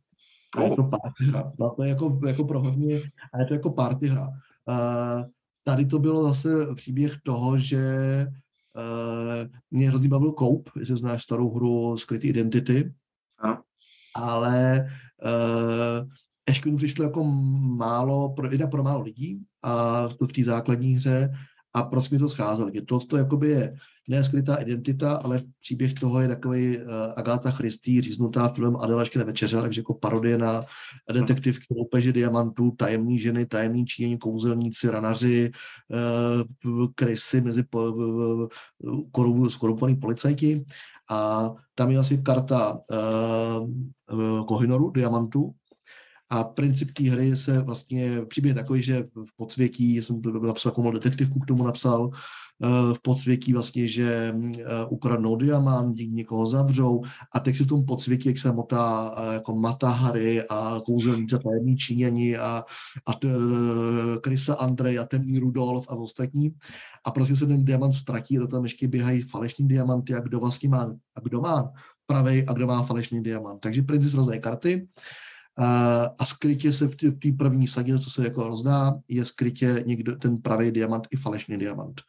A je to party hra. No, to jako, jako pro hodně, a je to jako party hra. Uh, tady to bylo zase příběh toho, že uh, mě hrozně bavil Koup, jestli znáš starou hru Skrytý identity. Ano. Ale uh, ještě mi přišlo jako málo, pro, pro málo lidí a v té základní hře a prostě mi to scházelo. Je to, to jakoby je ne skrytá identita, ale příběh toho je takový uh, Agáta Christy, říznutá film Adela večeře, takže jako parodie na detektivky, loupeže diamantů, tajemní ženy, tajemní čínění, kouzelníci, ranaři, uh, krysy mezi uh, skorupovaný policajti. A tam je asi karta uh, Kohinoru, diamantu, a princip té hry se vlastně, příběh takový, že v podsvětí, jsem napsal jako detektivku k tomu napsal, eh, v podsvětí vlastně, že eh, ukradnou diamant, někoho zavřou a teď si v tom podsvětí, jak se motá eh, jako Mata Harry a kouzelníce tajemní Číňani a, a t, Krisa Andrej a temný Rudolf a ostatní. A prostě se ten diamant ztratí, do tam ještě běhají falešní diamanty a kdo vlastně má, a kdo má pravý a kdo má falešný diamant. Takže princip rozdaje karty a skrytě se v té první sadě, co se jako rozdá, je skrytě někdo, ten pravý diamant i falešný diamant.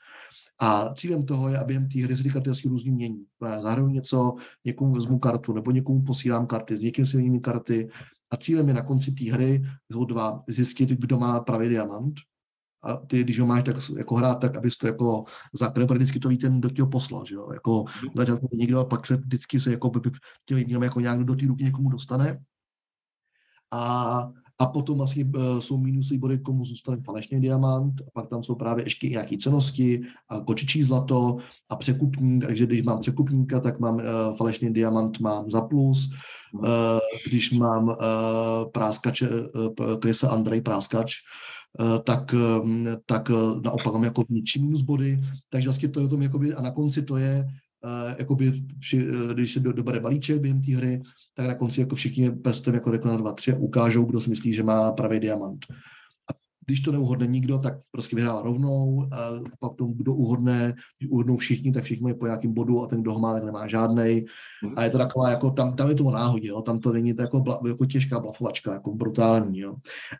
A cílem toho je, aby té hry se ty karty asi různě mění. Zahraju něco, někomu vezmu kartu, nebo někomu posílám karty, s někým si vyměním karty. A cílem je na konci té hry, dva, zjistit, kdo má pravý diamant. A ty, když ho máš tak, jako hrát tak, abys to jako základ, vždycky to ví ten, do těho poslal, že jo? Jako začátku někdo a pak se vždycky se jako, by, jako nějak do té ruky někomu dostane a, a potom vlastně uh, jsou minusy body, komu zůstane falešný diamant, a pak tam jsou právě ještě nějaké cenosti, a kočičí zlato a překupník, takže když mám překupníka, tak mám uh, falešný diamant, mám za plus, uh, když mám práskače, Krisa Andrej Práskač, tak, tak naopak mám jako ničí minus body, takže vlastně to je o tom, jakoby, a na konci to je, jakoby, při, uh, když se dobere balíček během té hry, tak na konci jako všichni prstem jako na dva, tři ukážou, kdo si myslí, že má pravý diamant. A když to neuhodne nikdo, tak prostě vyhrál rovnou a pak tomu, kdo uhodne, když uhodnou všichni, tak všichni mají po nějakém bodu a ten, kdo ho má, tak nemá žádnej. A je to taková, jako tam, tam je to o náhodě, jo? tam to není to jako, bla, jako těžká blafovačka, jako brutální. Jo?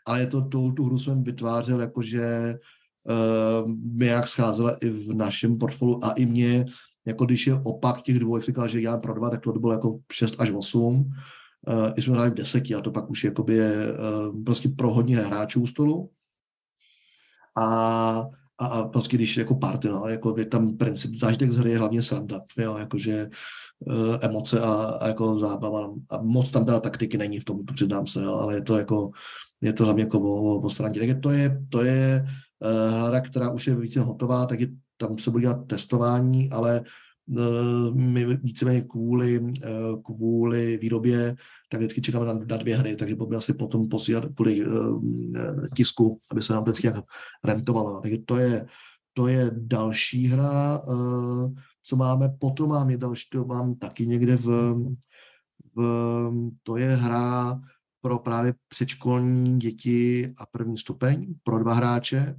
Ale je to, to, tu hru jsem vytvářel, jakože uh, mi jak scházela i v našem portfoliu a i mě jako když je opak těch dvou, jak říkal, že já pro dva, tak to bylo jako 6 až 8. Uh, I jsme hráli v deseti a to pak už jakoby je uh, prostě pro hodně hráčů u stolu. A, a, a prostě když jako party, no, jako je tam princip, zážitek z hry je hlavně sranda, jo, jakože uh, emoce a, a, jako zábava. A moc tam byla taktiky není v tom, to přiznám se, jo, ale je to jako, je to hlavně jako o, o srandě. Takže to je, to je uh, hra, která už je více hotová, tak je tam se bude dělat testování, ale uh, my víceméně kvůli, uh, kvůli výrobě, tak vždycky čekáme na, na dvě hry, takže budeme asi potom posílat kvůli uh, tisku, aby se nám vždycky rentovalo. Takže to je, to je další hra, co máme. Potom mám je další, to mám taky někde v, v to je hra pro právě předškolní děti a první stupeň, pro dva hráče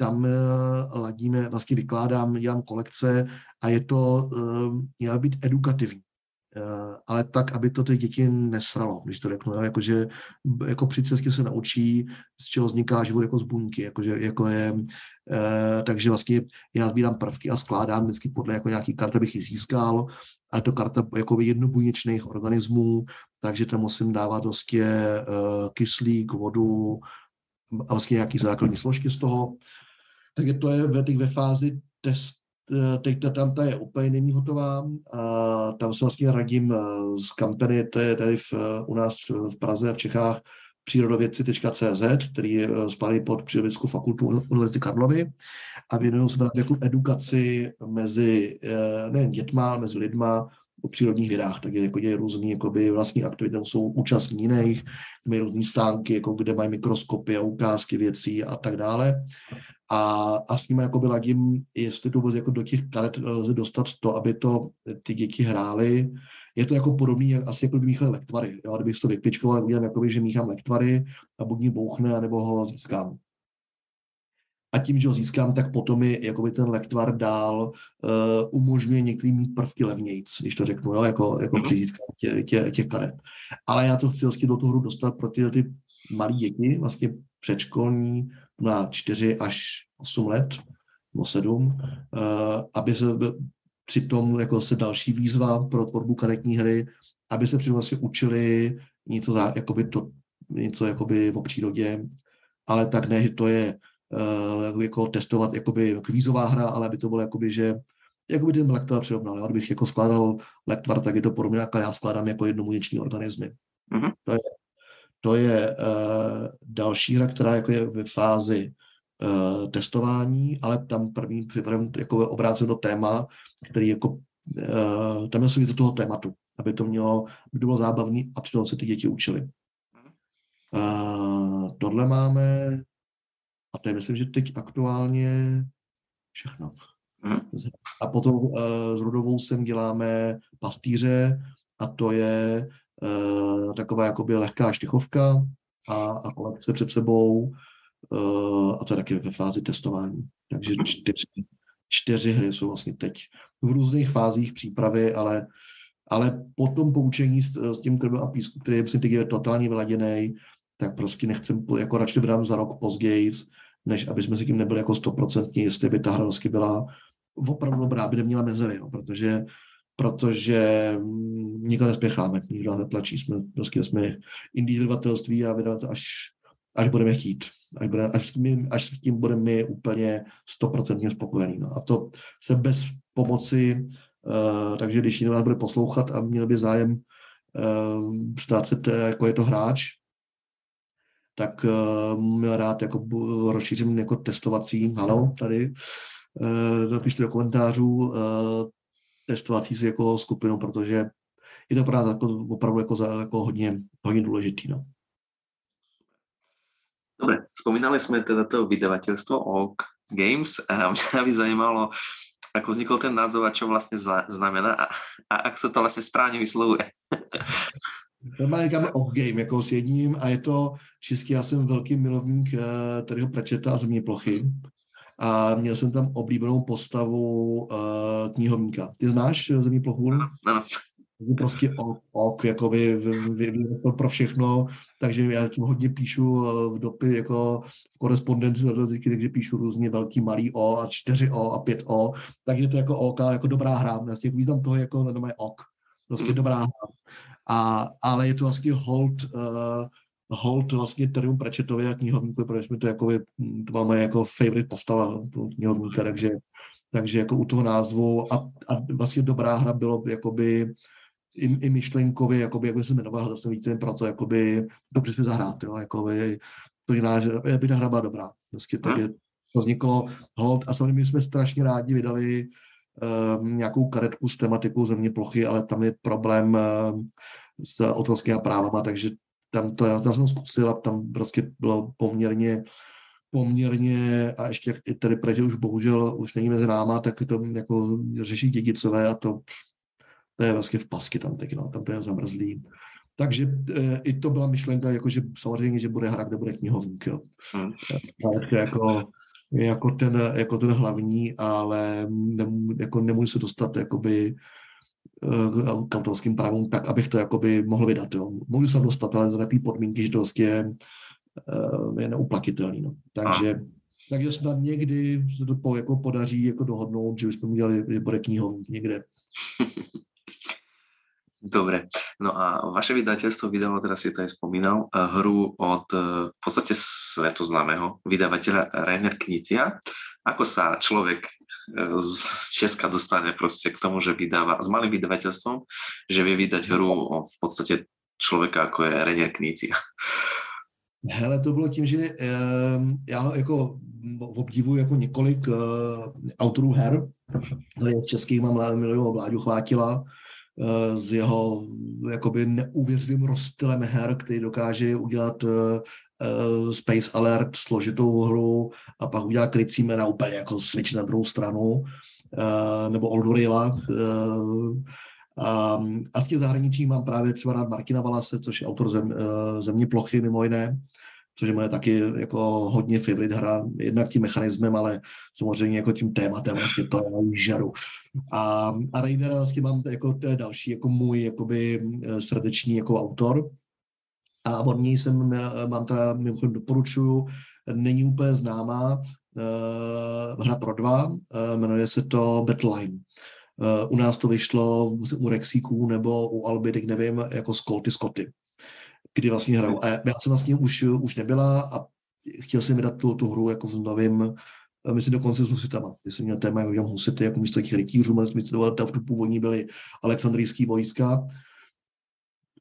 tam uh, ladíme, vlastně vykládám, dělám kolekce a je to, uh, měla být edukativní. Uh, ale tak, aby to ty děti nesralo, když to řeknu, jakože jako při cestě se naučí, z čeho vzniká život jako z buňky, jakože, jako je, takže vlastně já sbírám prvky a skládám vždycky podle jako nějaký karty, abych ji získal, a je to karta jako jednobuněčných organismů, takže tam musím dávat vlastně kyslík, vodu a vlastně nějaký základní složky z toho takže to je ve, ve fázi test, eh, teď ta, tam ta je úplně není hotová a tam se vlastně radím eh, z kampany, to je tady v, eh, u nás v Praze v Čechách přírodovědci.cz, který spadá pod Přírodovědeckou fakultu Univerzity Karlovy a věnují se jako edukaci mezi nejen dětma, mezi lidma o přírodních vědách, takže jako dělají různý jakoby, vlastní aktivity, jsou účastní jiných, mají různý stánky, jako kde mají mikroskopy a ukázky věcí a tak dále a, a s nimi jako ladím, jestli to vůbec jako do těch karet lze dostat to, aby to ty děti hrály. Je to jako podobný, asi jako by míchali lektvary. Jo? Kdybych to vypičkoval, tak udělám, jakoby, že míchám lektvary a buď mě bouchne, nebo ho získám. A tím, že ho získám, tak potom mi jakoby ten lektvar dál uh, umožňuje některý mít prvky levnějc, když to řeknu, jo? jako, jako při získání tě, tě, těch karet. Ale já to chci vlastně do toho hru dostat pro ty, ty malé děti, vlastně předškolní, na 4 až 8 let, nebo 7, eh, aby se přitom jako se další výzva pro tvorbu karetní hry, aby se přitom vlastně učili něco, za, jakoby to, něco jakoby o přírodě, ale tak ne, že to je uh, jako testovat jakoby kvízová hra, ale aby to bylo jakoby, že jako by ten lektvar přirovnal. Já bych jako skládal lektvar, tak je to podobně, jako já skládám jako jednomuněční organismy. Mm-hmm. To je, to je uh, další hra, která jako je ve fázi uh, testování, ale tam první připravím jako obráceno téma, který jako uh, tam je toho tématu, aby to mělo, aby to bylo zábavný a přitom se ty děti učili. Uh, tohle máme, a to je myslím, že teď aktuálně všechno. Hmm. A potom uh, s Rudovou sem děláme pastýře a to je uh, taková jakoby lehká štychovka a, a kolekce před sebou uh, a to je taky ve fázi testování. Takže čtyři, čtyři hry jsou vlastně teď v různých fázích přípravy, ale, ale po tom poučení s, s tím krvem a písku, který je je totálně vyladěný, tak prostě nechcem, jako radši vydám za rok později, než aby jsme si tím nebyli jako stoprocentní, jestli by ta hra byla opravdu dobrá, aby neměla mezery, no, protože protože nikdo nespěcháme, nikdo netlačí, jsme, prostě jsme indie vydavatelství a vydávat až, až budeme chtít, až, bude, až, s tím, až s tím budeme my úplně stoprocentně spokojení. No. A to se bez pomoci, uh, takže když někdo nás bude poslouchat a měl by zájem uh, stát se, t, jako je to hráč, tak uh, měl rád jako rozšířím jako testovací, ano, tady, uh, napište do komentářů uh, testovací si jako skupinu, protože je to právě jako, opravdu jako, jako hodně, hodně důležitý. No. Dobre, spomínali jsme teda to vydavatelstvo OG Games a mě by zajímalo, ako vznikl ten názov a čo vlastně znamená a, a jak se to vlastně správně vyslovuje. Normálně říkáme off game, jako s jedním a je to český, já jsem velký milovník uh, tadyho Pračeta a země plochy a měl jsem tam oblíbenou postavu uh, knihovníka. Ty znáš zemní plochu? Ano. Prostě ok, ok jakoby vy, pro všechno, takže já tím hodně píšu eh, v dopy, jako v korespondenci na dotyky, takže píšu různě velký, malý O a 4O a 5O, takže to je jako OK, jako dobrá hra. Vlastně vítám toho jako na doma ok. Prostě mm. dobrá hra. A, ale je to vlastně hold, uh, hold vlastně Terium Pratchettovi a knihovníku, protože jsme to jako, to máme jako favorite postava knihovníka, takže, takže jako u toho názvu a, a vlastně dobrá hra bylo jakoby i, i myšlenkově, jakoby, jak by se jmenoval, zase více pro co, jakoby, to přesně zahrát, jo, jakoby, to znamená, že by ta hra byla dobrá. Vlastně, takže to vzniklo. Hold a samozřejmě jsme strašně rádi vydali Ehm, nějakou karetku s tematikou země plochy, ale tam je problém ehm, s autorskými právama, takže tam to já tam jsem zkusil a tam prostě bylo poměrně poměrně, a ještě i tady protože už bohužel už není mezi náma, tak to jako řeší dědicové a to, to je vlastně v pasky tam teď, no, tam to je zamrzlý. Takže e, i to byla myšlenka, jako že samozřejmě, že bude hra, kde bude knihovník. Jo. Hmm. jako jako ten, jako ten hlavní, ale nemů, jako nemůžu se dostat jakoby k autorským právům tak, abych to jakoby mohl vydat. Jo. Můžu se dostat, ale za takové podmínky, že to vlastně uh, je neuplatitelný. No. Takže, a. takže snad někdy se to po, jako podaří jako dohodnout, že bychom udělali, bude knihovník někde. Dobre, no a vaše vydavateľstvo vydalo, teraz si to aj spomínal, eh, hru od eh, v podstate svetoznámeho vydavateľa Rainer Knitia. Ako sa človek eh, z Česka dostane prostě k tomu, že vydáva s malým vydavateľstvom, že vie vydať hru o v podstate člověka, jako je Rainer Knitia? Hele, to bylo tím, že uh, já jako obdivuji jako několik uh, autorů her. Českých mám milion Vláďu Chvátila, Eh, s jeho jakoby neuvěřivým rozstylem her, který dokáže udělat uh, Space Alert, složitou hru a pak udělat krycí jména úplně jako switch na druhou stranu, nebo Oldorilla. A, a z těch zahraničí mám právě třeba rád Markina Valase, což je autor zem, Země plochy mimo jiné, což je moje taky jako hodně favorite hra, jednak tím mechanismem, ale samozřejmě jako tím tématem, vlastně to je žaru. A, a Raidera vlastně mám jako to je další jako můj jakoby eh, srdeční jako autor. A od něj jsem, eh, mám teda, mimochodem doporučuju, není úplně známá, uh, hra pro dva, uh, jmenuje se to Battleline. Uh, u nás to vyšlo u Rexíků nebo u Alby, teď nevím, jako Scotty Scotty kdy vlastně hraju. A já jsem vlastně už, už nebyla a chtěl jsem vydat tu, tu hru jako v novém myslím dokonce s husitama. Ty jsem měl téma, jak udělám husity jako místo těch rytířů, myslím, že v tu původní byly alexandrijský vojska,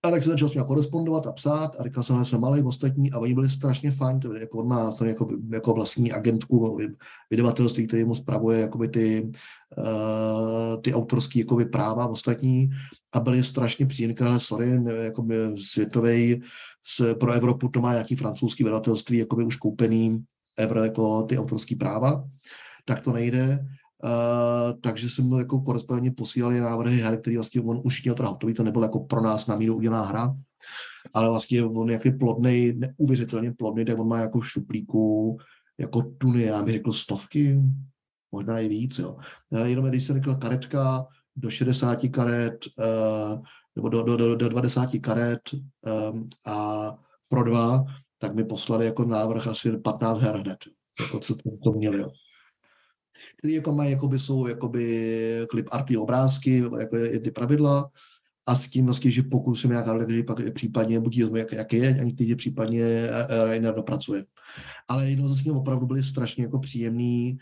a tak se začal s ním korespondovat a psát a říkal jsem, že jsme malý ostatní a oni byli strašně fajn, to jako on má jako, jako vlastní agentku, vydavatelství, který mu spravuje jakoby ty, uh, ty autorské jakoby práva ostatní a byli strašně příjemní, sorry, jako světový pro Evropu to má nějaký francouzský vydavatelství jakoby už koupený ever jako ty autorské práva, tak to nejde. Uh, takže jsem jako korespondentně posílali návrhy her, který vlastně on už měl teda hotový, to nebyl jako pro nás na míru udělaná hra, ale vlastně on jaký plodný, neuvěřitelně plodný, tak on má jako šuplíku jako tuny, já bych řekl stovky, možná i víc, jo. Jenom když jsem řekl karetka do 60 karet, uh, nebo do, do, do, do 20 karet um, a pro dva, tak mi poslali jako návrh asi 15 her hned, jako co to, to měli, jo který jako mají, jakoby jsou jakoby klip arty obrázky, jako je, ty pravidla, a s tím vlastně, že pokud se nějaká lidí pak případně buď jak, jak je, ani teď případně eh, eh, Rainer dopracuje. Ale jedno z opravdu byly strašně jako příjemný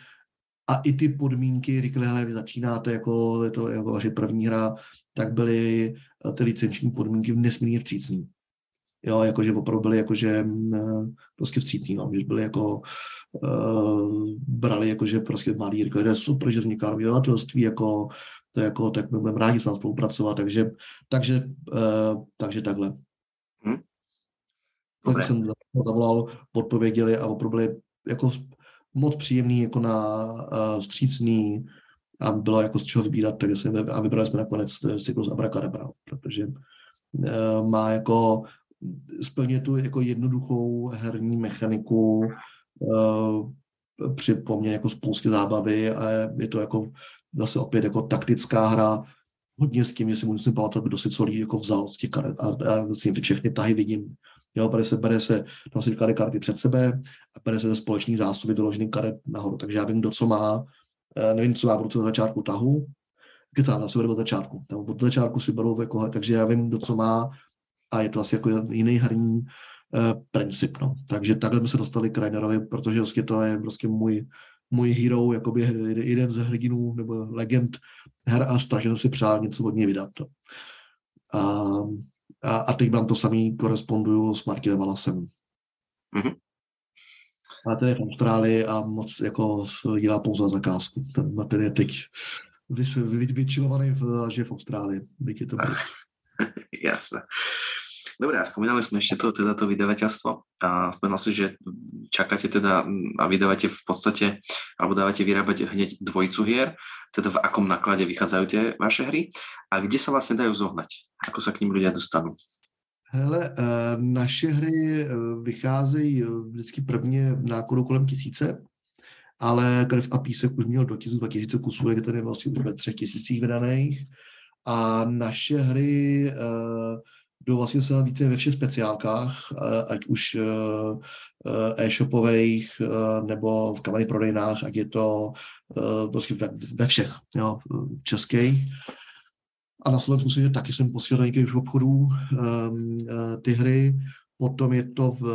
a i ty podmínky, říkali, hele, vy začínáte jako, je to jako vaše první hra, tak byly eh, ty licenční podmínky nesmírně vstřícný. Jo, jakože opravdu byly jakože prostě vstřícný, no, že byly jako uh, brali jakože prostě malý, říkali, že je super, že vzniká vydavatelství, jako, to jako, tak my budeme rádi s námi spolupracovat, takže, takže, uh, takže takhle. Hmm. Tak jsem zavolal, odpověděli a opravdu byli jako moc příjemný, jako na uh, vstřícný a bylo jako z čeho vybírat, takže jsme, a vybrali jsme nakonec cyklus Abracadabra, protože má jako splně tu jako jednoduchou herní mechaniku při poměrně jako spoustě zábavy a je to jako zase opět jako taktická hra, hodně s tím, že si musím pamatovat, kdo si co lídí jako vzal z těch karet a, a si ty všechny tahy vidím. Jo, bere se, bere se, tam si klade karty před sebe a bere se ze společných zásoby doložený karet nahoru. Takže já vím, kdo co má, eh, nevím, co má v na začátku tahu, kecám, já si beru od začátku. Tam od začátku si beru, jako, takže já vím, kdo co má a je to asi jako jiný herní princip. No. Takže takhle jsme se dostali k Reinerovi, protože vlastně to je prostě můj, můj hero, jakoby jeden ze hrdinů nebo legend her a strašně jsem si přál něco od něj vydat. No. A, a, a teď mám to samý, koresponduju s Martinem Valasem. Mm-hmm. A ten je v Austrálii a moc jako dělá pouze na zakázku. Ten Martin je teď vyčilovaný v, že v Austrálii, byť je to Jasné. Dobre, a spomínali sme ešte to, teda to vydavateľstvo a spomínal si, že čakáte teda a vydávate v podstate, alebo dávate vyrábať hneď dvojicu hier, teda v akom naklade vychádzajú tie vaše hry a kde sa vlastne dajú zohnať? Ako sa k ním ľudia dostanú? Hele, eh, naše hry eh, vycházejí eh, vždycky prvně v nákladu kolem tisíce, ale krev a písek už měl do tisíc, 2000 kusů, je tady vlastně už ve třech tisících vydaných. A naše hry jdou vlastně se více ve všech speciálkách, ať už e-shopových nebo v kameny prodejnách, ať je to prostě ve všech jo, českých. A na Slovensku si taky jsem posílal některých obchodů ty hry. Potom je to v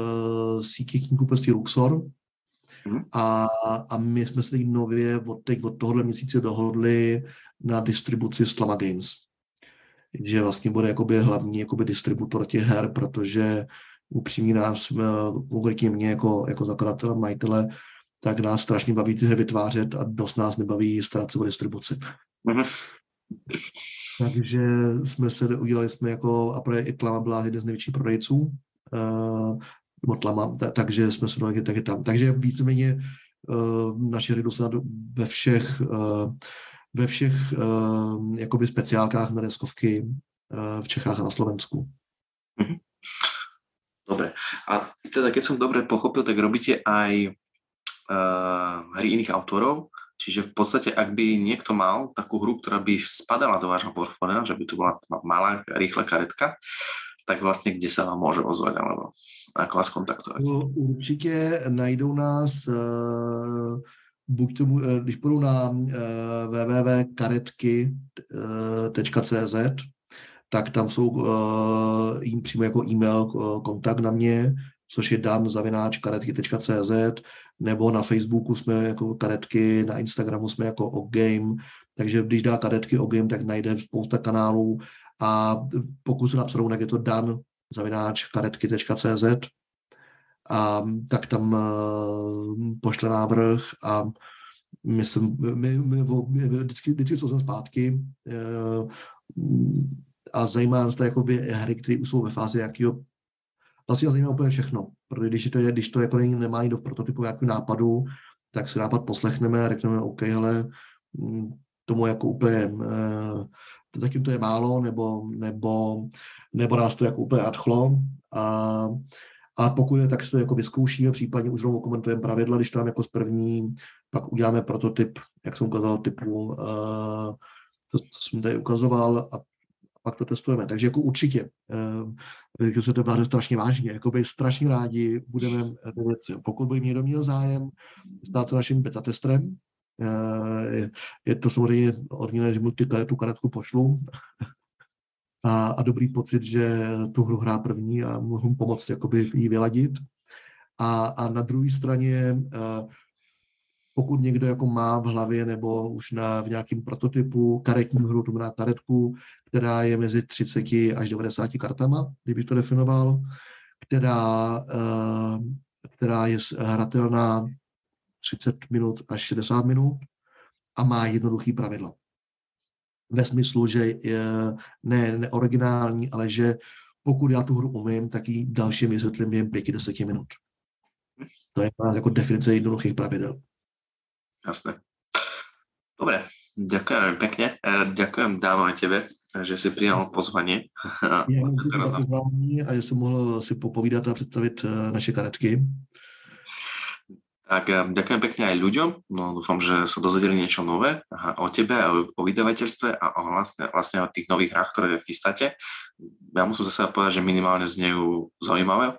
síti knihkupectví Luxor, Mm. A, a my jsme se teď nově od, teď od tohohle měsíce dohodli na distribuci Slama Games. Že vlastně bude jakoby hlavní jakoby distributor těch her, protože upřímně nás, konkrétně mě jako, jako zakladatele, majitele, tak nás strašně baví ty hry vytvářet a dost nás nebaví starat se o distribuci. Mm. Takže jsme se udělali jsme jako, a i Tlama byla jeden z největších prodejců, uh, motlama, takže jsme se dohodli taky tam. Takže víceméně uh, naše hry dosáhnou ve všech, uh, ve všech uh, jakoby speciálkách na deskovky uh, v Čechách a na Slovensku. Mm-hmm. Dobre. A teda, keď som dobre pochopil, tak robíte aj uh, hry iných autorov, čiže v podstate, ak by niekto mal takú hru, ktorá by spadala do vášho portfólia, že by to bola malá, rýchla karetka, tak vlastně kde se vám může ozvat, alebo jak vás kontaktovat? No, určitě najdou nás uh, buď tomu, uh, když půjdou na uh, www.karetky.cz, tak tam jsou jim přímo jako e-mail kontakt na mě, což je dan zavináč karetky.cz, nebo na Facebooku jsme jako karetky, na Instagramu jsme jako o game, takže když dá karetky o game, tak najde spousta kanálů a pokud se napsadou, tak je to dan zavináč karetky.cz a tak tam uh, pošle návrh a my, jsem, my, my, my vždycky, vždycky jsem zpátky uh, a zajímá nás to jako hry, které už jsou ve fázi nějakého vlastně zajímá úplně všechno, protože když to, je, když to jako nemá do prototypu nějakého nápadu, tak si nápad poslechneme a řekneme, OK, hele, mm, tomu jako úplně, uh, to zatím to je málo, nebo, nebo, nebo nás to jako úplně adchlo a a pokud je, tak si to jako vyzkoušíme, případně už rovnou komentujeme pravidla, když tam jako z první, pak uděláme prototyp, jak jsem ukázal, typu, uh, to, co jsem tady ukazoval a pak to testujeme. Takže jako určitě, uh, se to bere strašně vážně, jako by strašně rádi budeme věci. Pokud by někdo měl zájem stát se naším beta testrem, uh, je, je to samozřejmě odměné, že mu ty, tu karetku pošlu, a, a dobrý pocit, že tu hru hrá první a mohu pomoct jakoby jí vyladit. A, a na druhé straně, pokud někdo jako má v hlavě nebo už na, v nějakém prototypu karetní hru, to karetku, která je mezi 30 až 90 kartama, kdybych to definoval, která, která je hratelná 30 minut až 60 minut a má jednoduchý pravidla ve smyslu, že je ne, ne originální, ale že pokud já tu hru umím, tak ji dalším vysvětlím během pěti, deseti minut. To je jako definice jednoduchých pravidel. Jasné. Dobre, ďakujem pekne. Ďakujem dámo aj tebe, že si přijal pozvání. Já a že jsem mohl si popovídat a představit eh, naše karetky. Tak ďakujem pekne aj ľuďom. No, dúfam, že sa dozvedeli niečo nové o tebe, o, o vydavateľstve a o vlastne, vlastne o tých nových hrách, ktoré chystáte. Ja musím zase povedať, že minimálne znejú zaujímavé.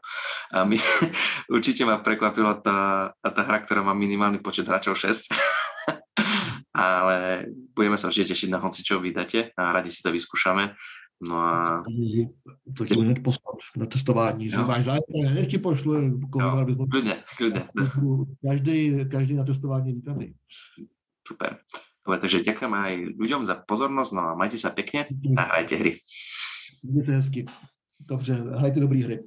A my, určite ma prekvapila tá, tá hra, ktorá má minimálny počet hráčov 6. Ale budeme sa vždy tešiť na hoci, čo vydáte a radi si to vyskúšame. No a... To ti hned poslat na testování, že máš zájem, hned ti pošlu, koho bych Klidně, klidně. Každý, každý na testování vítaný. Super. Dobre, takže ďakujem aj ľuďom za pozornosť, no a majte sa pekne a hrajte hry. Mějte hezky. Dobře, hrajte dobrý hry.